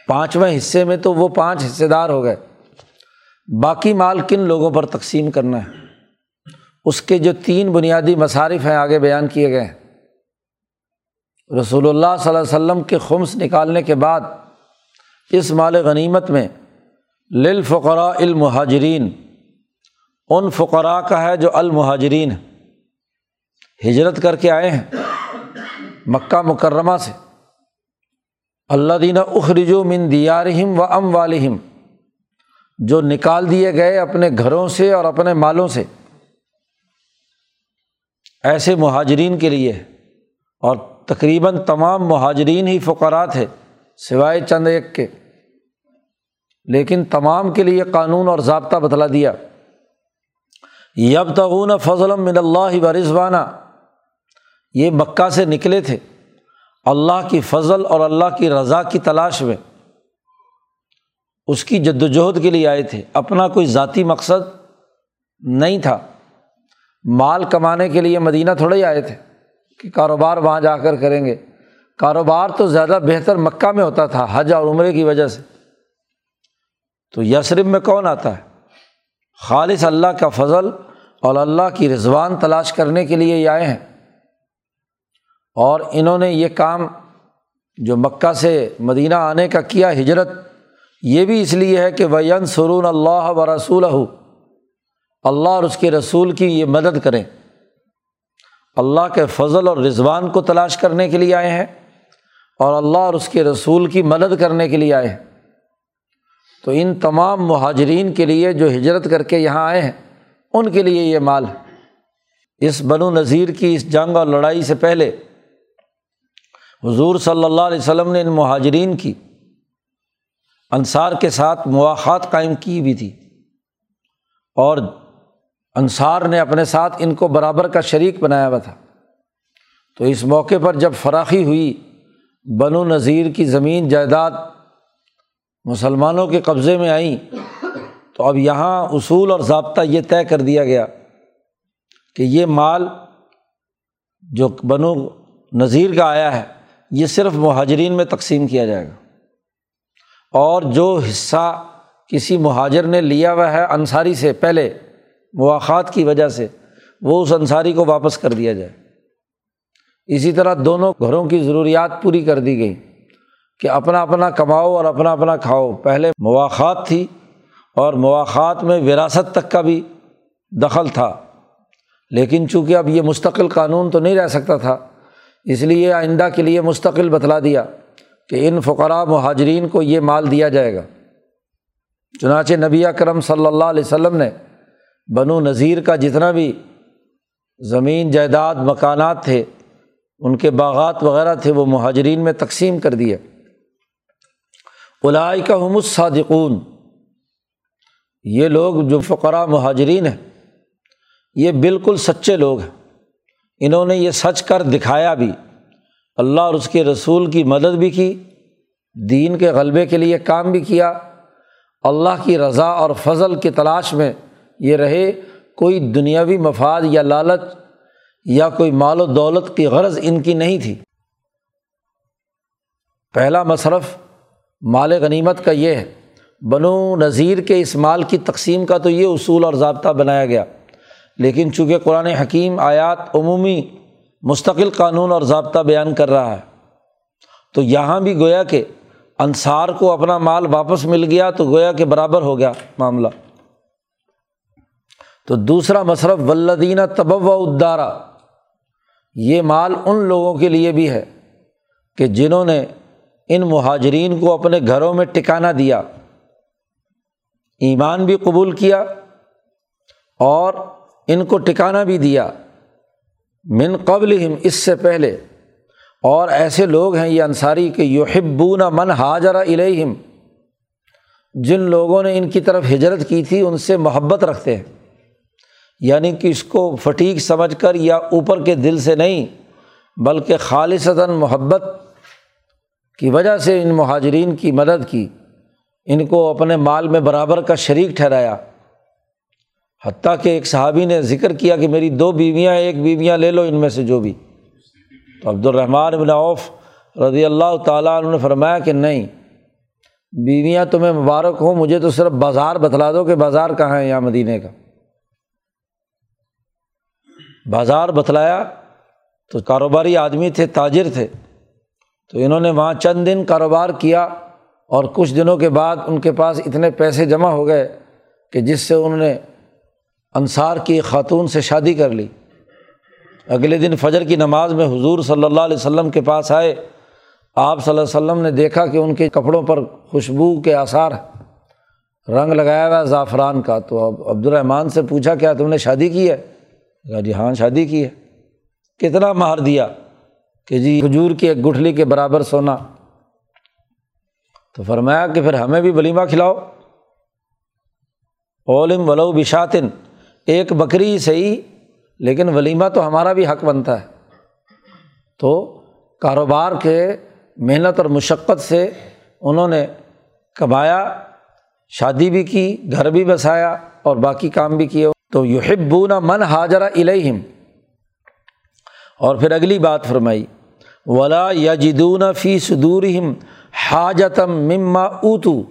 پانچویں حصے میں تو وہ پانچ حصے دار ہو گئے۔ باقی مال کن لوگوں پر تقسیم کرنا ہے؟ اس کے جو تین بنیادی مصارف ہیں آگے بیان کیے گئے ہیں۔ رسول اللہ صلی اللہ علیہ وسلم کے خمس نکالنے کے بعد اس مال غنیمت میں للفقراء المہاجرین، ان فقراء کا ہے جو المہاجرین ہجرت کر کے آئے ہیں مکہ مکرمہ سے۔ اللہ دینہ اخرجو من دیارہم و ام والم جو نکال دیے گئے اپنے گھروں سے اور اپنے مالوں سے۔ ایسے مہاجرین کے لیے اور تقریباً تمام مہاجرین ہی فقرا تھے، سوائے چند ایک کے۔ لیکن تمام کے لیے قانون اور ضابطہ بتلا دیا۔ یب تغون فضل من اللہ و رضوانہ یہ مکہ سے نکلے تھے۔ اللہ کی فضل اور اللہ کی رضا کی تلاش میں اس کی جد وجہد کے لیے آئے تھے۔ اپنا کوئی ذاتی مقصد نہیں تھا۔ مال کمانے کے لیے مدینہ تھوڑے ہی آئے تھے کہ کاروبار وہاں جا کر کریں گے۔ کاروبار تو زیادہ بہتر مکہ میں ہوتا تھا، حج اور عمرے کی وجہ سے۔ تو یسرف میں کون آتا ہے؟ خالص اللہ کا فضل اور اللہ کی رضوان تلاش کرنے کے لیے یہ آئے ہیں۔ اور انہوں نے یہ کام جو مکہ سے مدینہ آنے کا کیا ہجرت، یہ بھی اس لیے ہے کہ وین سرون اللہ و رسول اللہ اور اس کے رسول کی یہ مدد کریں۔ اللہ کے فضل اور رضوان کو تلاش کرنے کے لیے آئے ہیں اور اللہ اور اس کے رسول کی مدد کرنے کے لیے آئے ہیں۔ تو ان تمام مہاجرین کے لیے جو ہجرت کر کے یہاں آئے ہیں، ان کے لیے یہ مال ہے۔ اس بن و نذیر کی اس جنگ اور لڑائی سے پہلے حضور صلی اللہ علیہ وسلم نے ان مہاجرین کی، انصار کے ساتھ مواقع قائم کی بھی تھی۔ اور انصار نے اپنے ساتھ ان کو برابر کا شریک بنایا ہوا تھا۔ تو اس موقع پر جب فراخی ہوئی بن و نذیر کی زمین جائیداد مسلمانوں کے قبضے میں آئیں تو اب یہاں اصول اور ضابطہ یہ طے کر دیا گیا کہ یہ مال جو بنو نذیر کا آیا ہے یہ صرف مہاجرین میں تقسیم کیا جائے گا۔ اور جو حصہ کسی مہاجر نے لیا ہوا ہے انصاری سے پہلے مواقع کی وجہ سے، وہ اس انصاری کو واپس کر دیا جائے۔ اسی طرح دونوں گھروں کی ضروریات پوری کر دی گئی کہ اپنا اپنا کماؤ اور اپنا اپنا کھاؤ۔ پہلے مواقع تھی اور مواقع میں وراثت تک کا بھی دخل تھا، لیکن چونکہ اب یہ مستقل قانون تو نہیں رہ سکتا تھا اس لیے آئندہ کے لیے مستقل بتلا دیا کہ ان فقراء مہاجرین کو یہ مال دیا جائے گا۔ چنانچہ نبی کرم صلی اللہ علیہ وسلم نے بن و نذیر کا جتنا بھی زمین، جائیداد، مکانات تھے، ان کے باغات وغیرہ تھے، وہ مہاجرین میں تقسیم کر دیے۔ الائی کا حمد صادقون یہ لوگ جو فقرا مہاجرین ہیں، یہ بالکل سچے لوگ ہیں۔ انہوں نے یہ سچ کر دکھایا بھی۔ اللہ اور اس کے رسول کی مدد بھی کی، دین کے غلبے کے لیے کام بھی کیا۔ اللہ کی رضا اور فضل کی تلاش میں یہ رہے۔ کوئی دنیاوی مفاد یا لالچ یا کوئی مال و دولت کی غرض ان کی نہیں تھی۔ پہلا مصرف مال غنیمت کا یہ ہے۔ بنو نذیر کے اس مال کی تقسیم کا تو یہ اصول اور ضابطہ بنایا گیا۔ لیکن چونکہ قرآن حکیم آیات عمومی مستقل قانون اور ضابطہ بیان کر رہا ہے، تو یہاں بھی گویا کہ انصار کو اپنا مال واپس مل گیا تو گویا کہ برابر ہو گیا معاملہ۔ تو دوسرا مصرف ولدینہ تب و ادارہ یہ مال ان لوگوں کے لیے بھی ہے کہ جنہوں نے ان مہاجرین کو اپنے گھروں میں ٹکانا دیا، ایمان بھی قبول کیا اور ان کو ٹکانا بھی دیا۔ من قبل اس سے پہلے۔ اور ایسے لوگ ہیں، یہ انصاری کہ یحبون من حاجر الہم جن لوگوں نے ان کی طرف ہجرت کی تھی، ان سے محبت رکھتے ہیں۔ یعنی کہ اس کو فٹیک سمجھ کر یا اوپر کے دل سے نہیں، بلکہ خالصتاً محبت کی وجہ سے ان مہاجرین کی مدد کی۔ ان کو اپنے مال میں برابر کا شریک ٹھہرایا۔ حتیٰ کہ ایک صحابی نے ذکر کیا کہ میری دو بیویاں، ایک بیویاں لے لو ان میں سے جو بھی۔ تو عبد الرحمٰن ابن عوف رضی اللہ تعالیٰ عنہ نے فرمایا کہ نہیں، بیویاں تمہیں مبارک ہوں، مجھے تو صرف بازار بتلا دو کہ بازار کہاں ہے یہاں مدینے کا۔ بازار بتلایا تو کاروباری آدمی تھے، تاجر تھے۔ تو انہوں نے وہاں چند دن کاروبار کیا اور کچھ دنوں کے بعد ان کے پاس اتنے پیسے جمع ہو گئے کہ جس سے انہوں نے انصار کی خاتون سے شادی کر لی۔ اگلے دن فجر کی نماز میں حضور صلی اللہ علیہ وسلم کے پاس آئے۔ آپ صلی اللہ علیہ وسلم نے دیکھا کہ ان کے کپڑوں پر خوشبو کے آثار رنگ لگایا ہوا زعفران کا۔ تو اب عبد الرحمٰن سے پوچھا، کیا تم نے شادی کی ہے؟ کہا جی ہاں شادی کی ہے۔ کتنا مہار دیا کہ جی کھجور کی ایک گٹھلی کے برابر سونا۔ تو فرمایا کہ پھر ہمیں بھی ولیمہ کھلاؤ۔ اولم ولو بشاتن۔ ایک بکری صحیح، لیکن ولیمہ تو ہمارا بھی حق بنتا ہے۔ تو کاروبار کے محنت اور مشقت سے انہوں نے کمایا، شادی بھی کی، گھر بھی بسایا اور باقی کام بھی کیے۔ تو یحبون من حاجرہ الہم اور پھر اگلی بات فرمائی، ولا یا جدون فی صدورہم حاجتم مما اوتو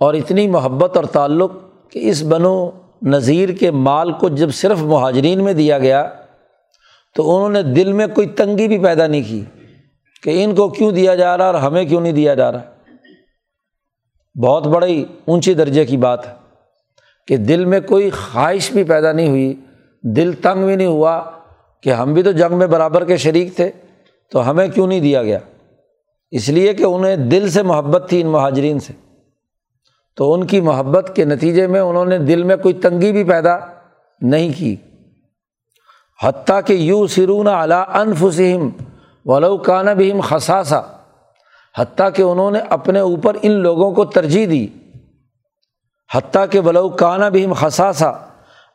اور اتنی محبت اور تعلق کہ اس بنو نذیر کے مال کو جب صرف مہاجرین میں دیا گیا، تو انہوں نے دل میں کوئی تنگی بھی پیدا نہیں کی کہ ان کو کیوں دیا جا رہا اور ہمیں کیوں نہیں دیا جا رہا۔ بہت بڑی اونچی درجے کی بات ہے کہ دل میں کوئی خواہش بھی پیدا نہیں ہوئی، دل تنگ بھی نہیں ہوا کہ ہم بھی تو جنگ میں برابر کے شریک تھے، تو ہمیں کیوں نہیں دیا گیا؟ اس لیے کہ انہیں دل سے محبت تھی ان مہاجرین سے۔ تو ان کی محبت کے نتیجے میں انہوں نے دل میں کوئی تنگی بھی پیدا نہیں کی۔ حتیٰ کہ یو سرون علا انفسم ولو کان بھیم خساسا حتیٰ کہ انہوں نے اپنے اوپر ان لوگوں کو ترجیح دی۔ حتیٰ کہ ولو کانا بھیم خساسا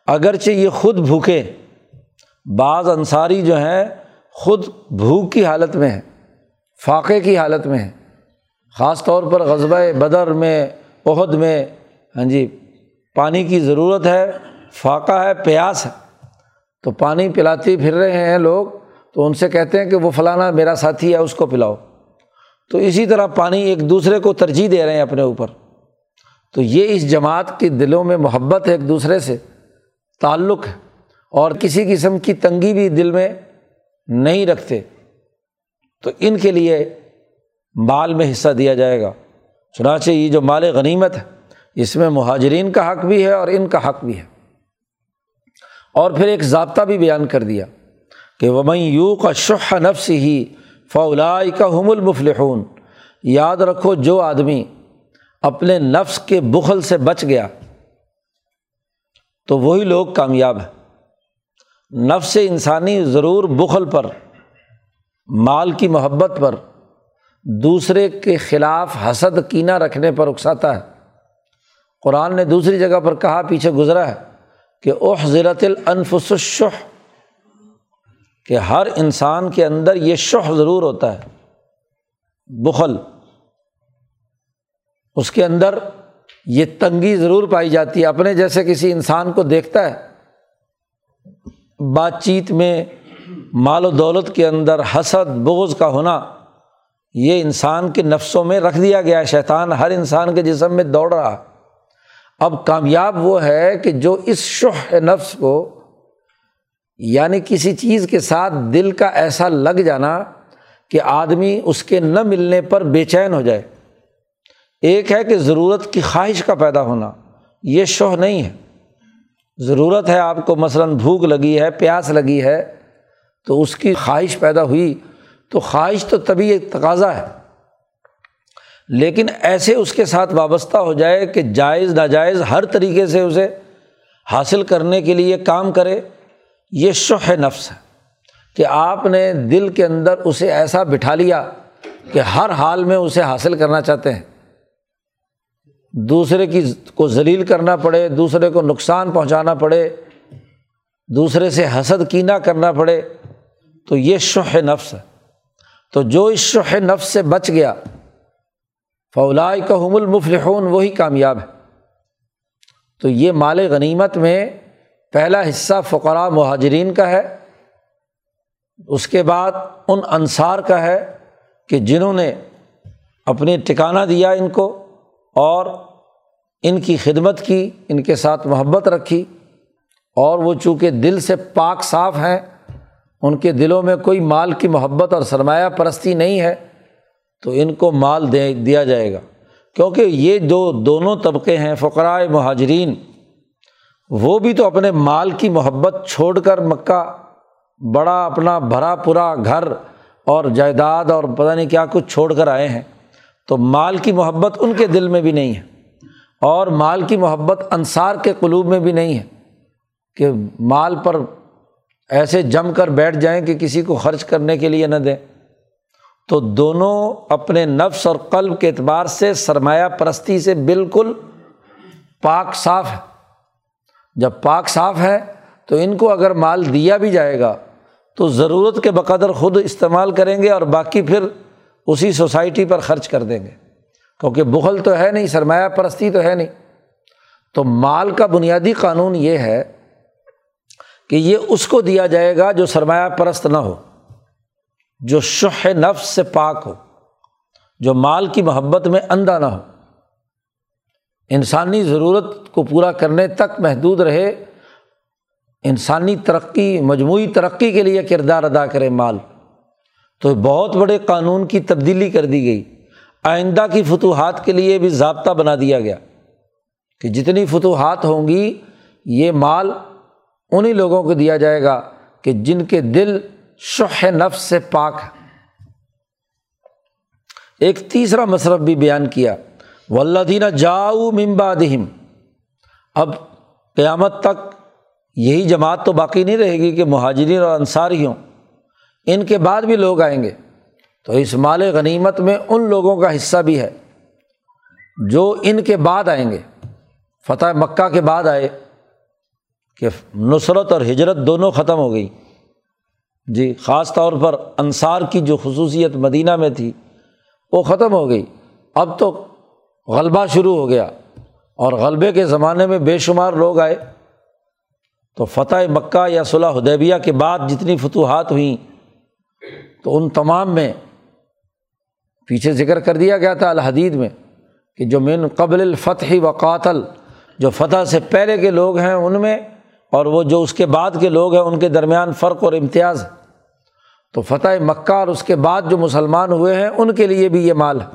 اگرچہ یہ خود بھوکے، بعض انصاری جو ہیں خود بھوک کی حالت میں ہیں، فاقے کی حالت میں ہیں، خاص طور پر غذبۂ بدر میں عہد میں ہاں جی پانی کی ضرورت ہے، فاقہ ہے، پیاس ہے۔ تو پانی پلاتی پھر رہے ہیں لوگ، تو ان سے کہتے ہیں کہ وہ فلانا میرا ساتھی ہے، اس کو پلاؤ۔ تو اسی طرح پانی ایک دوسرے کو ترجیح دے رہے ہیں اپنے اوپر۔ تو یہ اس جماعت کے دلوں میں محبت ہے ایک دوسرے سے، تعلق ہے۔ اور کسی قسم کی تنگی بھی دل میں نہیں رکھتے۔ تو ان کے لیے مال میں حصہ دیا جائے گا۔ چنانچہ یہ جو مال غنیمت ہے، اس میں مہاجرین کا حق بھی ہے اور ان کا حق بھی ہے۔ اور پھر ایک ضابطہ بھی بیان کر دیا کہ وہ یوں کا شہ نفس ہی فولائی کا حم المفلحون۔ یاد رکھو جو آدمی اپنے نفس کے بخل سے بچ گیا، تو وہی لوگ کامیاب ہیں۔ نفس انسانی ضرور بخل پر، مال کی محبت پر دوسرے کے خلاف حسد کینہ رکھنے پر اکساتا ہے۔ قرآن نے دوسری جگہ پر کہا، پیچھے گزرا ہے کہ اوہ ضرت الانفس الشح، کہ ہر انسان کے اندر یہ شح ضرور ہوتا ہے، بخل۔ اس کے اندر یہ تنگی ضرور پائی جاتی ہے۔ اپنے جیسے کسی انسان کو دیکھتا ہے، بات چیت میں مال و دولت کے اندر حسد، بغض کا ہونا یہ انسان کے نفسوں میں رکھ دیا گیا شیطان ہر انسان کے جسم میں دوڑ رہا۔ اب کامیاب وہ ہے کہ جو اس شہ نفس کو یعنی کسی چیز کے ساتھ دل کا ایسا لگ جانا کہ آدمی اس کے نہ ملنے پر بے چین ہو جائے۔ ایک ہے کہ ضرورت کی خواہش کا پیدا ہونا، یہ شوہ نہیں ہے۔ ضرورت ہے آپ کو مثلاً بھوک لگی ہے، پیاس لگی ہے، تو اس کی خواہش پیدا ہوئی۔ تو خواہش تو طبی تقاضا ہے۔ لیکن ایسے اس کے ساتھ وابستہ ہو جائے کہ جائز، ناجائز ہر طریقے سے اسے حاصل کرنے کے لیے کام کرے، یہ شح نفس ہے کہ آپ نے دل کے اندر اسے ایسا بٹھا لیا کہ ہر حال میں اسے حاصل کرنا چاہتے ہیں۔ دوسرے کی کو ذلیل کرنا پڑے، دوسرے کو نقصان پہنچانا پڑے، دوسرے سے حسد کینہ کرنا پڑے، تو یہ شح نفس ہے۔ تو جو اس شح نفس سے بچ گیا فولائی کا حم المفلحون، وہی کامیاب ہے۔ تو یہ مال غنیمت میں پہلا حصہ فقراء مہاجرین کا ہے۔ اس کے بعد ان انصار کا ہے کہ جنہوں نے اپنی ٹکانہ دیا ان کو اور ان کی خدمت کی، ان کے ساتھ محبت رکھی۔ اور وہ چونکہ دل سے پاک صاف ہیں ان کے دلوں میں کوئی مال کی محبت اور سرمایہ پرستی نہیں ہے، تو ان کو مال دے دیا جائے گا۔ کیونکہ یہ جو دونوں طبقے ہیں فقرائے مہاجرین۔ وہ بھی تو اپنے مال کی محبت چھوڑ کر مکہ، بڑا اپنا بھرا پورا گھر اور جائیداد اور پتہ نہیں کیا کچھ چھوڑ کر آئے ہیں۔ تو مال کی محبت ان کے دل میں بھی نہیں ہے، اور مال کی محبت انصار کے قلوب میں بھی نہیں ہے کہ مال پر ایسے جم کر بیٹھ جائیں کہ کسی کو خرچ کرنے کے لیے نہ دیں۔ تو دونوں اپنے نفس اور قلب کے اعتبار سے سرمایہ پرستی سے بالکل پاک صاف ہے جب پاک صاف ہے تو ان کو اگر مال دیا بھی جائے گا تو ضرورت کے بقدر خود استعمال کریں گے اور باقی پھر اسی سوسائٹی پر خرچ کر دیں گے۔ کیونکہ بغل تو ہے نہیں، سرمایہ پرستی تو ہے نہیں۔ تو مال کا بنیادی قانون یہ ہے کہ یہ اس کو دیا جائے گا جو سرمایہ پرست نہ ہو، جو شہ نفس سے پاک ہو، جو مال کی محبت میں اندھا نہ ہو۔ انسانی ضرورت کو پورا کرنے تک محدود رہے، انسانی ترقی، مجموعی ترقی کے لیے کردار ادا کرے مال۔ تو بہت بڑے قانون کی تبدیلی کر دی گئی۔ آئندہ کی فتوحات کے لیے بھی ضابطہ بنا دیا گیا کہ جتنی فتوحات ہوں گی، یہ مال انہیں لوگوں کو دیا جائے گا کہ جن کے دل شہ نفس سے پاک ہے ایک تیسرا مصرف بھی بیان کیا ولدینہ جاؤ ممبادہم اب قیامت تک یہی جماعت تو باقی نہیں رہے گی کہ مہاجرین اور انصار ہی ہوں۔ ان کے بعد بھی لوگ آئیں گے۔ تو اس مال غنیمت میں ان لوگوں کا حصہ بھی ہے جو ان کے بعد آئیں گے۔ فتح مکہ کے بعد آئے۔ کہ نصرت اور ہجرت دونوں ختم ہو گئی۔ جی خاص طور پر انصار کی جو خصوصیت مدینہ میں تھی، وہ ختم ہو گئی۔ اب تو غلبہ شروع ہو گیا اور غلبے کے زمانے میں بے شمار لوگ آئے۔ تو فتح مکہ یا صلاح حدیبیہ کے بعد جتنی فتوحات ہوئیں، تو ان تمام میں پیچھے ذکر کر دیا گیا تھا الحدید میں کہ جو من قبل الفتح و قاتل جو فتح سے پہلے کے لوگ ہیں، ان میں اور وہ جو اس کے بعد کے لوگ ہیں، ان کے درمیان فرق اور امتیاز تو فتح مکہ اور اس کے بعد جو مسلمان ہوئے ہیں، ان کے لیے بھی یہ مال ہے۔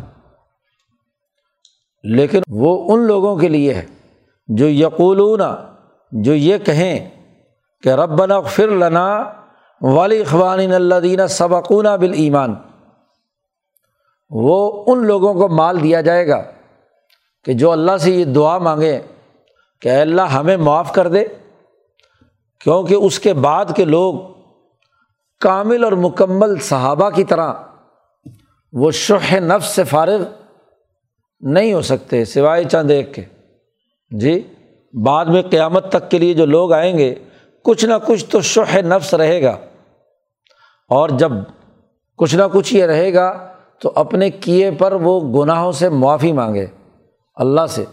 لیکن وہ ان لوگوں کے لیے ہے جو یقولون، جو یہ کہیں کہ رب فر لنا والی اخوان اللہ دینہ سبقون بال ایمان وہ ان لوگوں کو مال دیا جائے گا کہ جو اللہ سے یہ دعا مانگے کہ اللہ ہمیں معاف کر دے۔ کیونکہ اس کے بعد کے لوگ کامل اور مکمل صحابہ کی طرح وہ شہ نفس سے فارغ نہیں ہو سکتے، سوائے چند ایک کے۔ جی بعد میں قیامت تک کے لیے جو لوگ آئیں گے، کچھ نہ کچھ تو شہ نفس رہے گا۔ اور جب کچھ نہ کچھ یہ رہے گا، تو اپنے کیے پر وہ گناہوں سے معافی مانگے۔ اللہ سے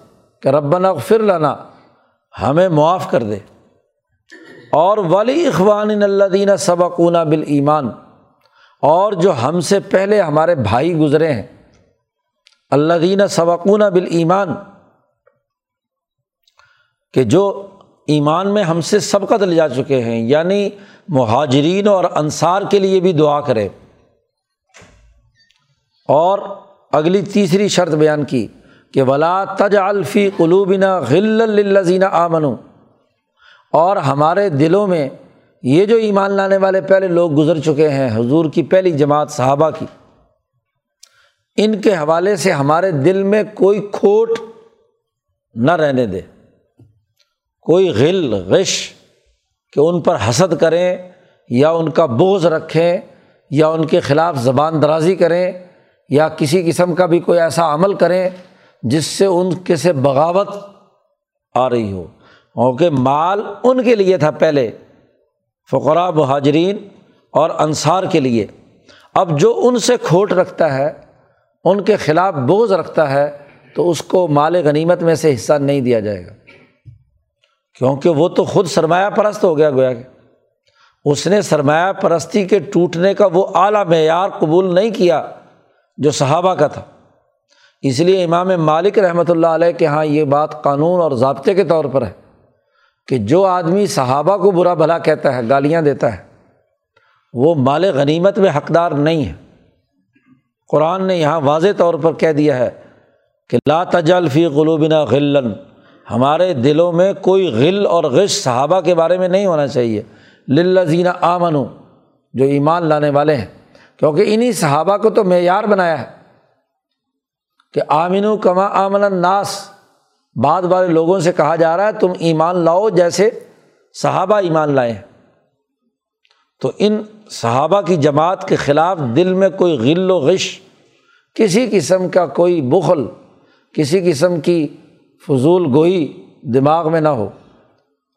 کہ ربنا پھر لانا ہمیں معاف کر دے۔ اور ولی اخوان اللہ دینہ سبقون بال ایمان اور جو ہم سے پہلے ہمارے بھائی گزرے ہیں اللہ دینہ سبقون بال ایمان کہ جو ایمان میں ہم سے سبقت لے جا چکے ہیں یعنی مہاجرین اور انصار کے لیے بھی دعا کرے۔ اور اگلی تیسری شرط بیان کی کہ ولا تج الفی قلوبنا غل الزینہ آمن اور ہمارے دلوں میں یہ جو ایمان لانے والے پہلے لوگ گزر چکے ہیں، حضور کی پہلی جماعت صحابہ کی، ان کے حوالے سے ہمارے دل میں کوئی کھوٹ نہ رہنے دے۔ کوئی غل، غش کہ ان پر حسد کریں یا ان کا بوجھ رکھیں یا ان کے خلاف زبان درازی کریں یا کسی قسم کا بھی کوئی ایسا عمل کریں جس سے ان کے سے بغاوت آ رہی ہو۔ کیونکہ مال ان کے لیے تھا پہلے فقرا بحاجرین اور انصار کے لیے۔ اب جو ان سے کھوٹ رکھتا ہے، ان کے خلاف بوجھ رکھتا ہے، تو اس کو مال غنیمت میں سے حصہ نہیں دیا جائے گا۔ کیونکہ وہ تو خود سرمایہ پرست ہو گیا، گویا کہ۔ اس نے سرمایہ پرستی کے ٹوٹنے کا وہ اعلیٰ معیار قبول نہیں کیا جو صحابہ کا تھا۔ اس لیے امام مالک رحمۃ اللہ علیہ کے یہاں یہ بات قانون اور ضابطے کے طور پر ہے۔ کہ جو آدمی صحابہ کو برا بھلا کہتا ہے، گالیاں دیتا ہے، وہ مال غنیمت میں حقدار نہیں ہے۔ قرآن نے یہاں واضح طور پر کہہ دیا ہے کہ لا تجل فی قلوبنا غلن ہمارے دلوں میں کوئی غل اور غش صحابہ کے بارے میں نہیں ہونا چاہیے۔ للزین آمن جو ایمان لانے والے ہیں۔ کیونکہ انہیں صحابہ کو تو معیار بنایا ہے کہ آمین و کما آمن الناس۔ بعد والے لوگوں سے کہا جا رہا ہے، تم ایمان لاؤ جیسے صحابہ ایمان لائے تو ان صحابہ کی جماعت کے خلاف دل میں کوئی غل و غش، کسی قسم کا کوئی بخل، کسی قسم کی فضول گوئی دماغ میں نہ ہو۔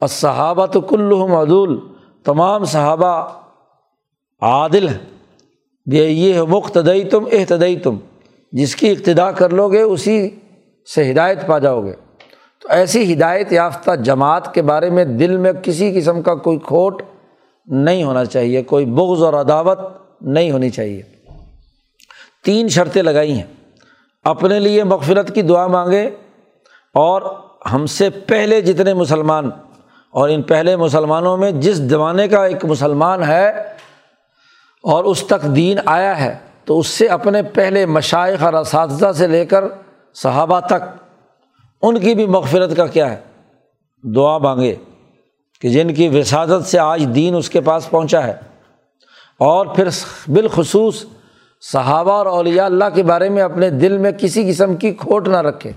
اور صحابہ تو کلحم عدول، تمام صحابہ عادل ہیں۔ یہ مقتدئی تم احتدئی تم جس کی ابتدا کر لو گے، اسی سے ہدایت پا جاؤ گے۔ تو ایسی ہدایت یافتہ جماعت کے بارے میں دل میں کسی قسم کا کوئی کھوٹ نہیں ہونا چاہیے، کوئی بغض اور عداوت نہیں ہونی چاہیے۔ تین شرطیں لگائی ہیں۔ اپنے لیے مغفرت کی دعا مانگے اور ہم سے پہلے جتنے مسلمان اور ان پہلے مسلمانوں میں جس زمانے کا ایک مسلمان ہے اور اس تک دین آیا ہے، تو اس سے اپنے پہلے مشائق اور اساتذہ سے لے کر صحابہ تک ان کی بھی مغفرت کا کیا ہے؟ دعا مانگے کہ جن کی وسادت سے آج دین اس کے پاس پہنچا ہے۔ اور پھر بالخصوص صحابہ اور اولیاء اللہ کے بارے میں اپنے دل میں کسی قسم کی کھوٹ نہ رکھے۔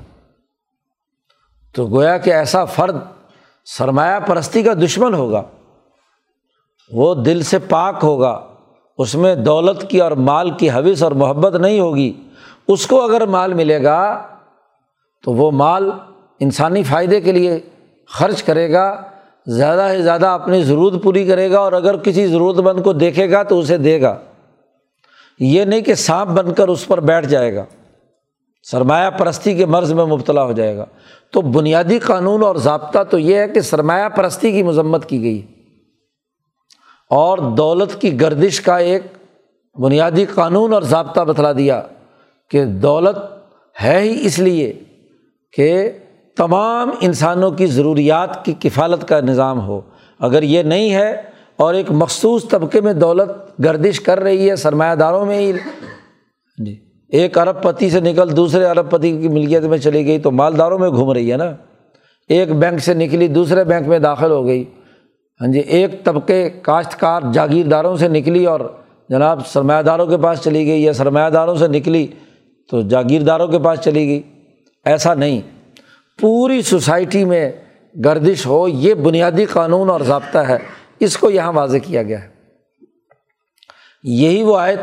تو گویا کہ ایسا فرد سرمایہ پرستی کا دشمن ہوگا، وہ دل سے پاک ہوگا، اس میں دولت کی اور مال کی حوث اور محبت نہیں ہوگی، اس کو اگر مال ملے گا تو وہ مال انسانی فائدے کے لیے خرچ کرے گا، زیادہ سے زیادہ اپنی ضرورت پوری کرے گا اور اگر کسی ضرورت مند کو دیکھے گا تو اسے دے گا۔ یہ نہیں کہ سانپ بن کر اس پر بیٹھ جائے گا۔ سرمایہ پرستی کے مرض میں مبتلا ہو جائے گا۔ تو بنیادی قانون اور ضابطہ تو یہ ہے کہ سرمایہ پرستی کی مذمت کی گئی۔ اور دولت کی گردش کا ایک بنیادی قانون اور ضابطہ بتلا دیا کہ دولت ہے ہی اس لیے کہ تمام انسانوں کی ضروریات کی کفالت کا نظام ہو۔ اگر یہ نہیں ہے اور ایک مخصوص طبقے میں دولت گردش کر رہی ہے سرمایہ داروں میں ہی۔ جی ایک ارب پتی سے نکل دوسرے ارب پتی کی ملکیت میں چلی گئی تو مالداروں میں گھوم رہی ہے نا۔ ایک بینک سے نکلی دوسرے بینک میں داخل ہو گئی۔ ہاں جی ایک طبقے کاشتکار، جاگیرداروں سے نکلی اور جناب سرمایہ داروں کے پاس چلی گئی یا سرمایہ داروں سے نکلی تو جاگیرداروں کے پاس چلی گئی۔ ایسا نہیں۔ پوری سوسائٹی میں گردش ہو، یہ بنیادی قانون اور ضابطہ ہے۔ اس کو یہاں واضح کیا گیا ہے۔ یہی وہ آیت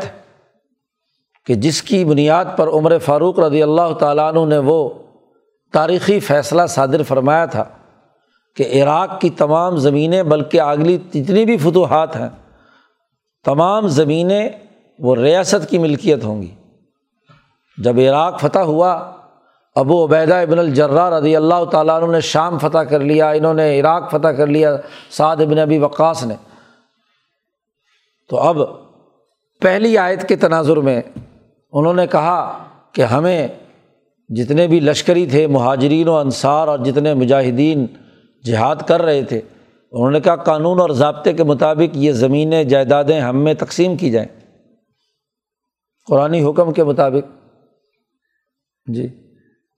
کہ جس کی بنیاد پر عمر فاروق رضی اللہ تعالیٰ عنہ نے وہ تاریخی فیصلہ صادر فرمایا تھا کہ عراق کی تمام زمینیں، بلکہ اگلی جتنی بھی فتوحات ہیں، تمام زمینیں وہ ریاست کی ملکیت ہوں گی۔ جب عراق فتح ہوا ابو عبیدہ ابن الجرا رضی اللہ تعالیٰ عنہ نے شام فتح کر لیا، انہوں نے عراق فتح کر لیا، سعد ابن ابی وقاص نے۔ تو اب پہلی آیت کے تناظر میں انہوں نے کہا کہ ہمیں جتنے بھی لشکری تھے، مہاجرین و انصار اور جتنے مجاہدین جہاد کر رہے تھے، انہوں نے کہا قانون اور ضابطے کے مطابق یہ زمینیں، جائیدادیں ہم میں تقسیم کی جائیں۔ قرآن حکم کے مطابق۔ جی۔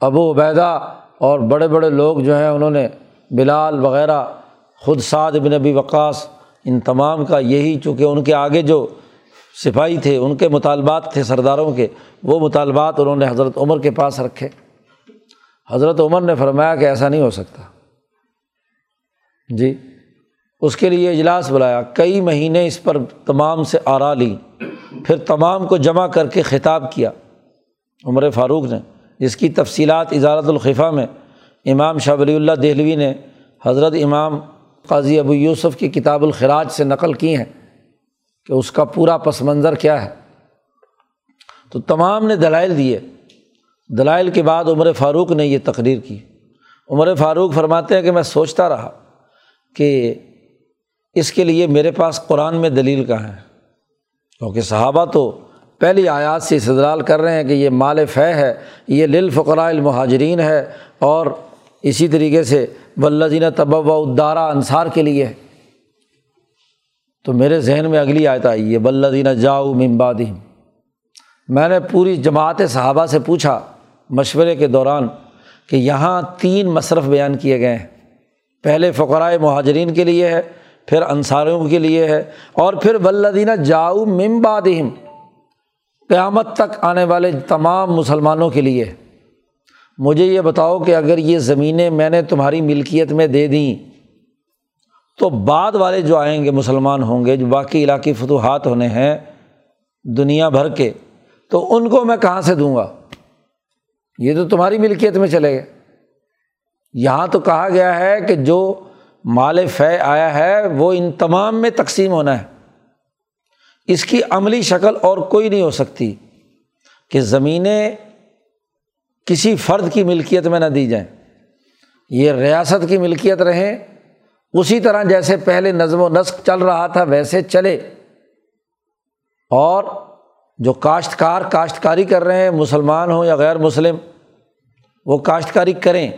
ابو عبیدہ اور بڑے بڑے لوگ جو ہیں انہوں نے بلال وغیرہ، خود سعد بن نبی وقاص، ان تمام کا یہی چونکہ ان کے آگے جو سپاہی تھے، ان کے مطالبات تھے سرداروں کے، وہ مطالبات انہوں نے حضرت عمر کے پاس رکھے۔ حضرت عمر نے فرمایا کہ ایسا نہیں ہو سکتا۔ جی اس کے لیے اجلاس بلایا۔ کئی مہینے اس پر تمام سے آرا لی۔ پھر تمام کو جمع کر کے خطاب کیا۔ عمر فاروق نے۔ جس کی تفصیلات اجارت الخفا میں امام شاہ ولی اللہ دہلوی نے حضرت امام قاضی ابو یوسف کی کتاب الخراج سے نقل کی ہیں کہ اس کا پورا پس منظر کیا ہے۔ تو تمام نے دلائل دیے۔ دلائل کے بعد عمر فاروق نے یہ تقریر کی۔ عمر فاروق فرماتے ہیں کہ میں سوچتا رہا کہ اس کے لیے میرے پاس قرآن میں دلیل کہاں ہے۔ کیونکہ صحابہ تو پہلی آیات سے استدلال کر رہے ہیں کہ یہ مال فہ ہے، یہ للفقراء المہاجرین ہے اور اسی طریقے سے ولزین طب و ادارہ انصار کے لیے ہے۔ تو میرے ذہن میں اگلی آیت آئی ہے بلدین جاؤ ممبادم میں نے پوری جماعت صحابہ سے پوچھا مشورے کے دوران کہ یہاں تین مصرف بیان کیے گئے ہیں۔ پہلے فقرائے مہاجرین کے لیے ہے، پھر انصاروں کے لیے ہے اور پھر ولدینہ جاؤ ممبادم قیامت تک آنے والے تمام مسلمانوں کے لیے، مجھے یہ بتاؤ کہ اگر یہ زمینیں میں نے تمہاری ملکیت میں دے دیں، تو بعد والے جو آئیں گے مسلمان ہوں گے، جو باقی علاقائی فتوحات ہونے ہیں دنیا بھر کے، تو ان کو میں کہاں سے دوں گا؟ یہ تو تمہاری ملکیت میں چلے گئے۔ یہاں تو کہا گیا ہے کہ جو مال فے آیا ہے، وہ ان تمام میں تقسیم ہونا ہے۔ اس کی عملی شکل اور کوئی نہیں ہو سکتی کہ زمینیں کسی فرد کی ملکیت میں نہ دی جائیں۔ یہ ریاست کی ملکیت رہیں۔ اسی طرح جیسے پہلے نظم و نسق چل رہا تھا، ویسے چلے۔ اور جو کاشتکار، کاشتکاری کر رہے ہیں، مسلمان ہوں یا غیر مسلم، وہ کاشتکاری کریں۔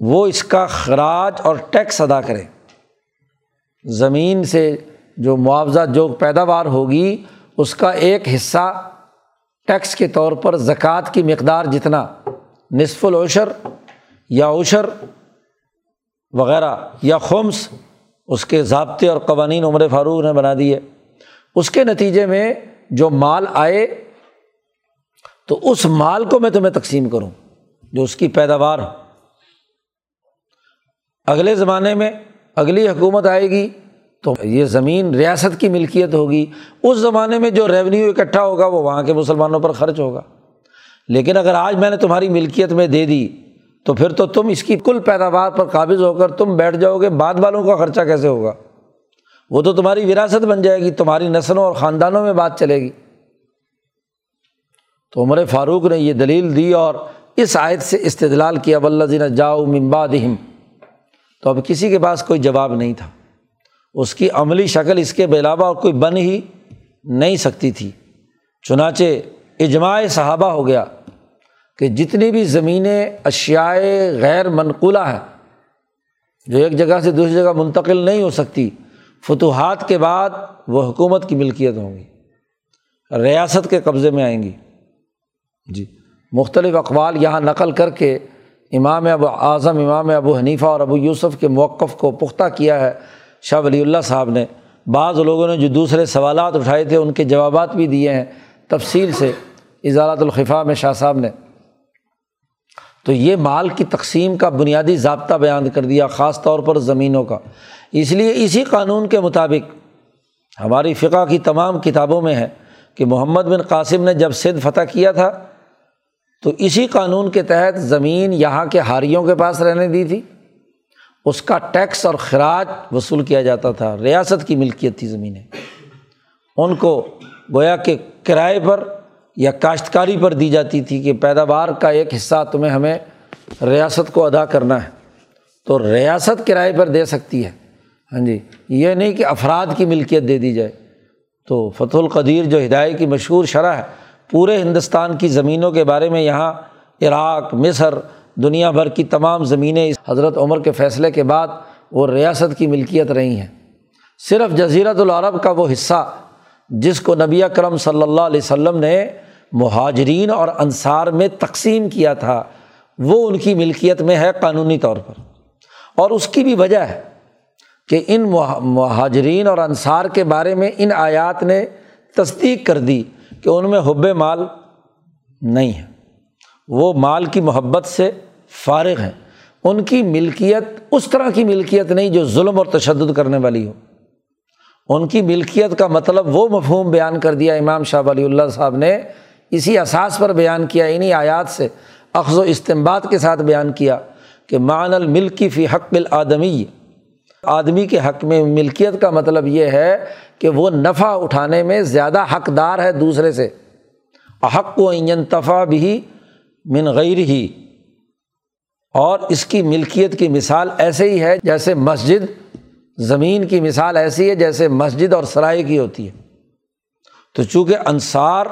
وہ اس کا خراج اور ٹیکس ادا کریں۔ زمین سے جو معاوضہ، جو پیداوار ہوگی، اس کا ایک حصہ ٹیکس کے طور پر زکوٰۃ کی مقدار جتنا نصف العشر یا عشر وغیرہ یا خمس، اس کے ضابطے اور قوانین عمر فاروق نے بنا دیے۔ اس کے نتیجے میں جو مال آئے، تو اس مال کو میں تمہیں تقسیم کروں، جو اس کی پیداوار ہو۔ اگلے زمانے میں اگلی حکومت آئے گی تو یہ زمین ریاست کی ملکیت ہوگی۔ اس زمانے میں جو ریونیو اکٹھا ہوگا وہ وہاں کے مسلمانوں پر خرچ ہوگا۔ لیکن اگر آج میں نے تمہاری ملکیت میں دے دی، تو پھر تو تم اس کی کل پیداوار پر قابض ہو کر تم بیٹھ جاؤ گے، بعد والوں کا خرچہ کیسے ہوگا؟ وہ تو تمہاری وراثت بن جائے گی، تمہاری نسلوں اور خاندانوں میں بات چلے گی۔ تو عمر فاروق نے یہ دلیل دی اور اس آیت سے استدلال کیا ولزین جاؤ ممبادہم تو اب کسی کے پاس کوئی جواب نہیں تھا۔ اس کی عملی شکل اس کے علاوہ اور کوئی بن ہی نہیں سکتی تھی۔ چنانچہ اجماع صحابہ ہو گیا کہ جتنی بھی زمینیں اشیائے غیر منقولہ ہیں، جو ایک جگہ سے دوسری جگہ منتقل نہیں ہو سکتی، فتوحات کے بعد وہ حکومت کی ملکیت ہوں گی۔ ریاست کے قبضے میں آئیں گی۔ جی مختلف اقوال یہاں نقل کر کے امام ابو اعظم، امام ابو حنیفہ اور ابو یوسف کے موقف کو پختہ کیا ہے۔ شاہ ولی اللہ صاحب نے بعض لوگوں نے جو دوسرے سوالات اٹھائے تھے، ان کے جوابات بھی دیے ہیں تفصیل سے اضالت الخفا میں شاہ صاحب نے۔ تو یہ مال کی تقسیم کا بنیادی ضابطہ بیان کر دیا، خاص طور پر زمینوں کا۔ اس لیے اسی قانون کے مطابق ہماری فقہ کی تمام کتابوں میں ہے کہ محمد بن قاسم نے جب سدھ فتح کیا تھا، تو اسی قانون کے تحت زمین یہاں کے ہاریوں کے پاس رہنے دی تھی۔ اس کا ٹیکس اور خراج وصول کیا جاتا تھا۔ ریاست کی ملکیت تھی زمینیں۔ ان کو گویا کہ کرائے پر یا کاشتکاری پر دی جاتی تھی کہ پیداوار کا ایک حصہ تمہیں ہمیں ریاست کو ادا کرنا ہے۔ تو ریاست کرائے پر دے سکتی ہے۔ ہاں جی یہ نہیں کہ افراد کی ملکیت دے دی جائے۔ تو فتح القدیر جو ہدایت کی مشہور شرح ہے، پورے ہندوستان کی زمینوں کے بارے میں یہاں عراق، مصر دنیا بھر کی تمام زمینیں حضرت عمر کے فیصلے کے بعد وہ ریاست کی ملکیت رہی ہیں۔ صرف جزیرت العرب کا وہ حصہ جس کو نبی کرم صلی اللہ علیہ وسلم نے مہاجرین اور انصار میں تقسیم کیا تھا، وہ ان کی ملکیت میں ہے قانونی طور پر۔ اور اس کی بھی وجہ ہے کہ ان مہاجرین اور انصار کے بارے میں ان آیات نے تصدیق کر دی کہ ان میں حب مال نہیں ہے۔ وہ مال کی محبت سے فارغ ہیں۔ ان کی ملکیت، اس طرح کی ملکیت نہیں جو ظلم اور تشدد کرنے والی ہو۔ ان کی ملکیت کا مطلب وہ مفہوم بیان کر دیا امام شاہ ولی اللہ صاحب نے۔ اسی اساس پر بیان کیا انہیں آیات سے اخذ و استمباد کے ساتھ بیان کیا کہ مان الملکی فی حق العدمی آدمی کے حق میں ملکیت کا مطلب یہ ہے کہ وہ نفع اٹھانے میں زیادہ حقدار ہے دوسرے سے۔ حق و انتفا بھی من غیر ہی اور اس کی ملکیت کی مثال ایسے ہی ہے جیسے مسجد، زمین کی مثال ایسی ہے جیسے مسجد اور سرائے کی ہوتی ہے۔ تو چونکہ انصار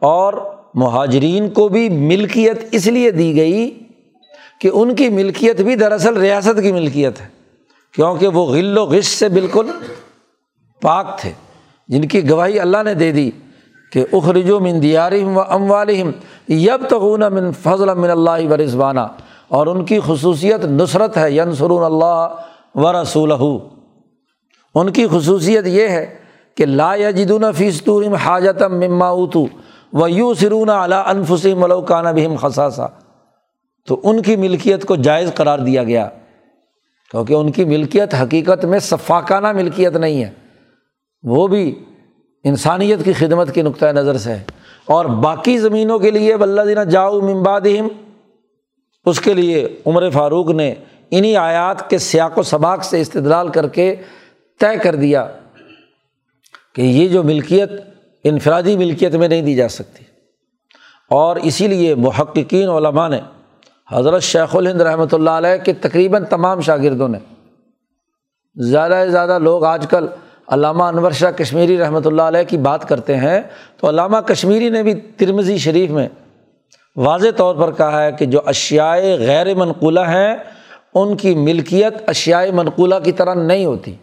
اور مہاجرین کو بھی ملکیت اس لیے دی گئی کہ ان کی ملکیت بھی دراصل ریاست کی ملکیت ہے، کیونکہ وہ غل و غش سے بالکل پاک تھے۔ جن کی گواہی اللہ نے دے دی کہ اخرج و من دیارہم و ام والم یب تغون من فضل من اللہ و رضوانہ۔ اور ان کی خصوصیت نصرت ہے ینسرون اللہ و رسول ان کی خصوصیت یہ ہے کہ لا یجدون فیصطورم حاجت مما اوتو و یو سرون علا انفسم ملوکانہ بہم خساسا تو ان کی ملکیت کو جائز قرار دیا گیا، کیونکہ ان کی ملکیت حقیقت میں ثفاقانہ ملکیت نہیں ہے۔ وہ بھی انسانیت کی خدمت کے نقطۂ نظر سے ہے۔ اور باقی زمینوں کے لیے بلّہ دینا جاؤ ممبادہم اس کے لیے عمر فاروق نے انہیں آیات کے سیاق و سباق سے استدلال کر کے طے کر دیا کہ یہ جو ملکیت انفرادی ملکیت میں نہیں دی جا سکتی۔ اور اسی لیے محققین علماء نے حضرت شیخ الہند رحمۃ اللہ علیہ کے تقریباً تمام شاگردوں نے زیادہ سے زیادہ لوگ آج کل علامہ انور شاہ کشمیری رحمۃ اللہ علیہ کی بات کرتے ہیں تو علامہ کشمیری نے بھی ترمزی شریف میں واضح طور پر کہا ہے کہ جو اشیائے غیر منقولہ ہیں، ان کی ملکیت اشیائے منقولہ کی طرح نہیں ہوتی۔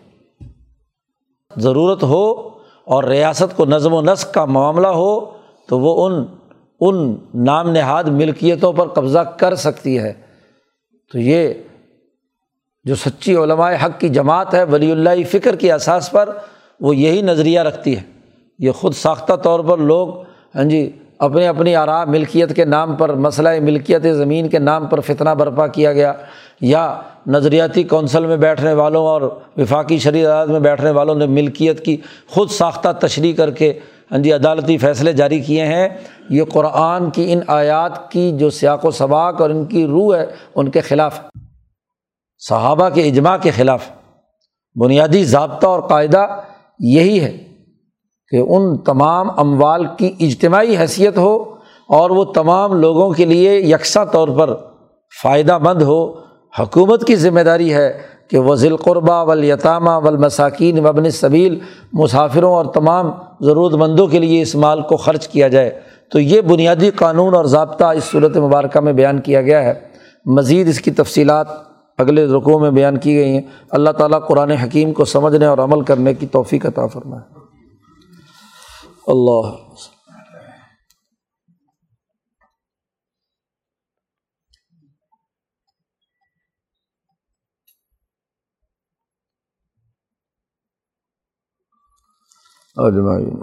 ضرورت ہو اور ریاست کو نظم و نسق کا معاملہ ہو، تو وہ ان ان نام نہاد ملکیتوں پر قبضہ کر سکتی ہے۔ تو یہ جو سچی علماء حق کی جماعت ہے، ولی اللہ فکر کی اساس پر وہ یہی نظریہ رکھتی ہے۔ یہ خود ساختہ طور پر لوگ ہاں جی اپنی اپنی آرام ملکیت کے نام پر، مسئلہ ملکیت زمین کے نام پر فتنہ برپا کیا گیا، یا نظریاتی کونسل میں بیٹھنے والوں اور وفاقی شرعی عدالت میں بیٹھنے والوں نے ملکیت کی خود ساختہ تشریح کر کے ہاں جی عدالتی فیصلے جاری کیے ہیں۔ یہ قرآن کی ان آیات کی جو سیاق و سباق اور ان کی روح ہے، ان کے خلاف صحابہ کے اجماع کے خلاف۔ بنیادی ضابطہ اور قاعدہ یہی ہے۔ کہ ان تمام اموال کی اجتماعی حیثیت ہو اور وہ تمام لوگوں کے لیے یکساں طور پر فائدہ مند ہو۔ حکومت کی ذمہ داری ہے کہ وہ ذیل قربہ ولیطامہ ولمساکین وبن صبیل مسافروں اور تمام ضرورت مندوں کے لیے اس مال کو خرچ کیا جائے۔ تو یہ بنیادی قانون اور ضابطہ اس صورت مبارکہ میں بیان کیا گیا ہے۔ مزید اس کی تفصیلات اگلے رقوع میں بیان کی گئی ہیں۔ اللہ تعالیٰ قرآن حکیم کو سمجھنے اور عمل کرنے کی توفیق عطا فرمائے۔ اللہ اجمعین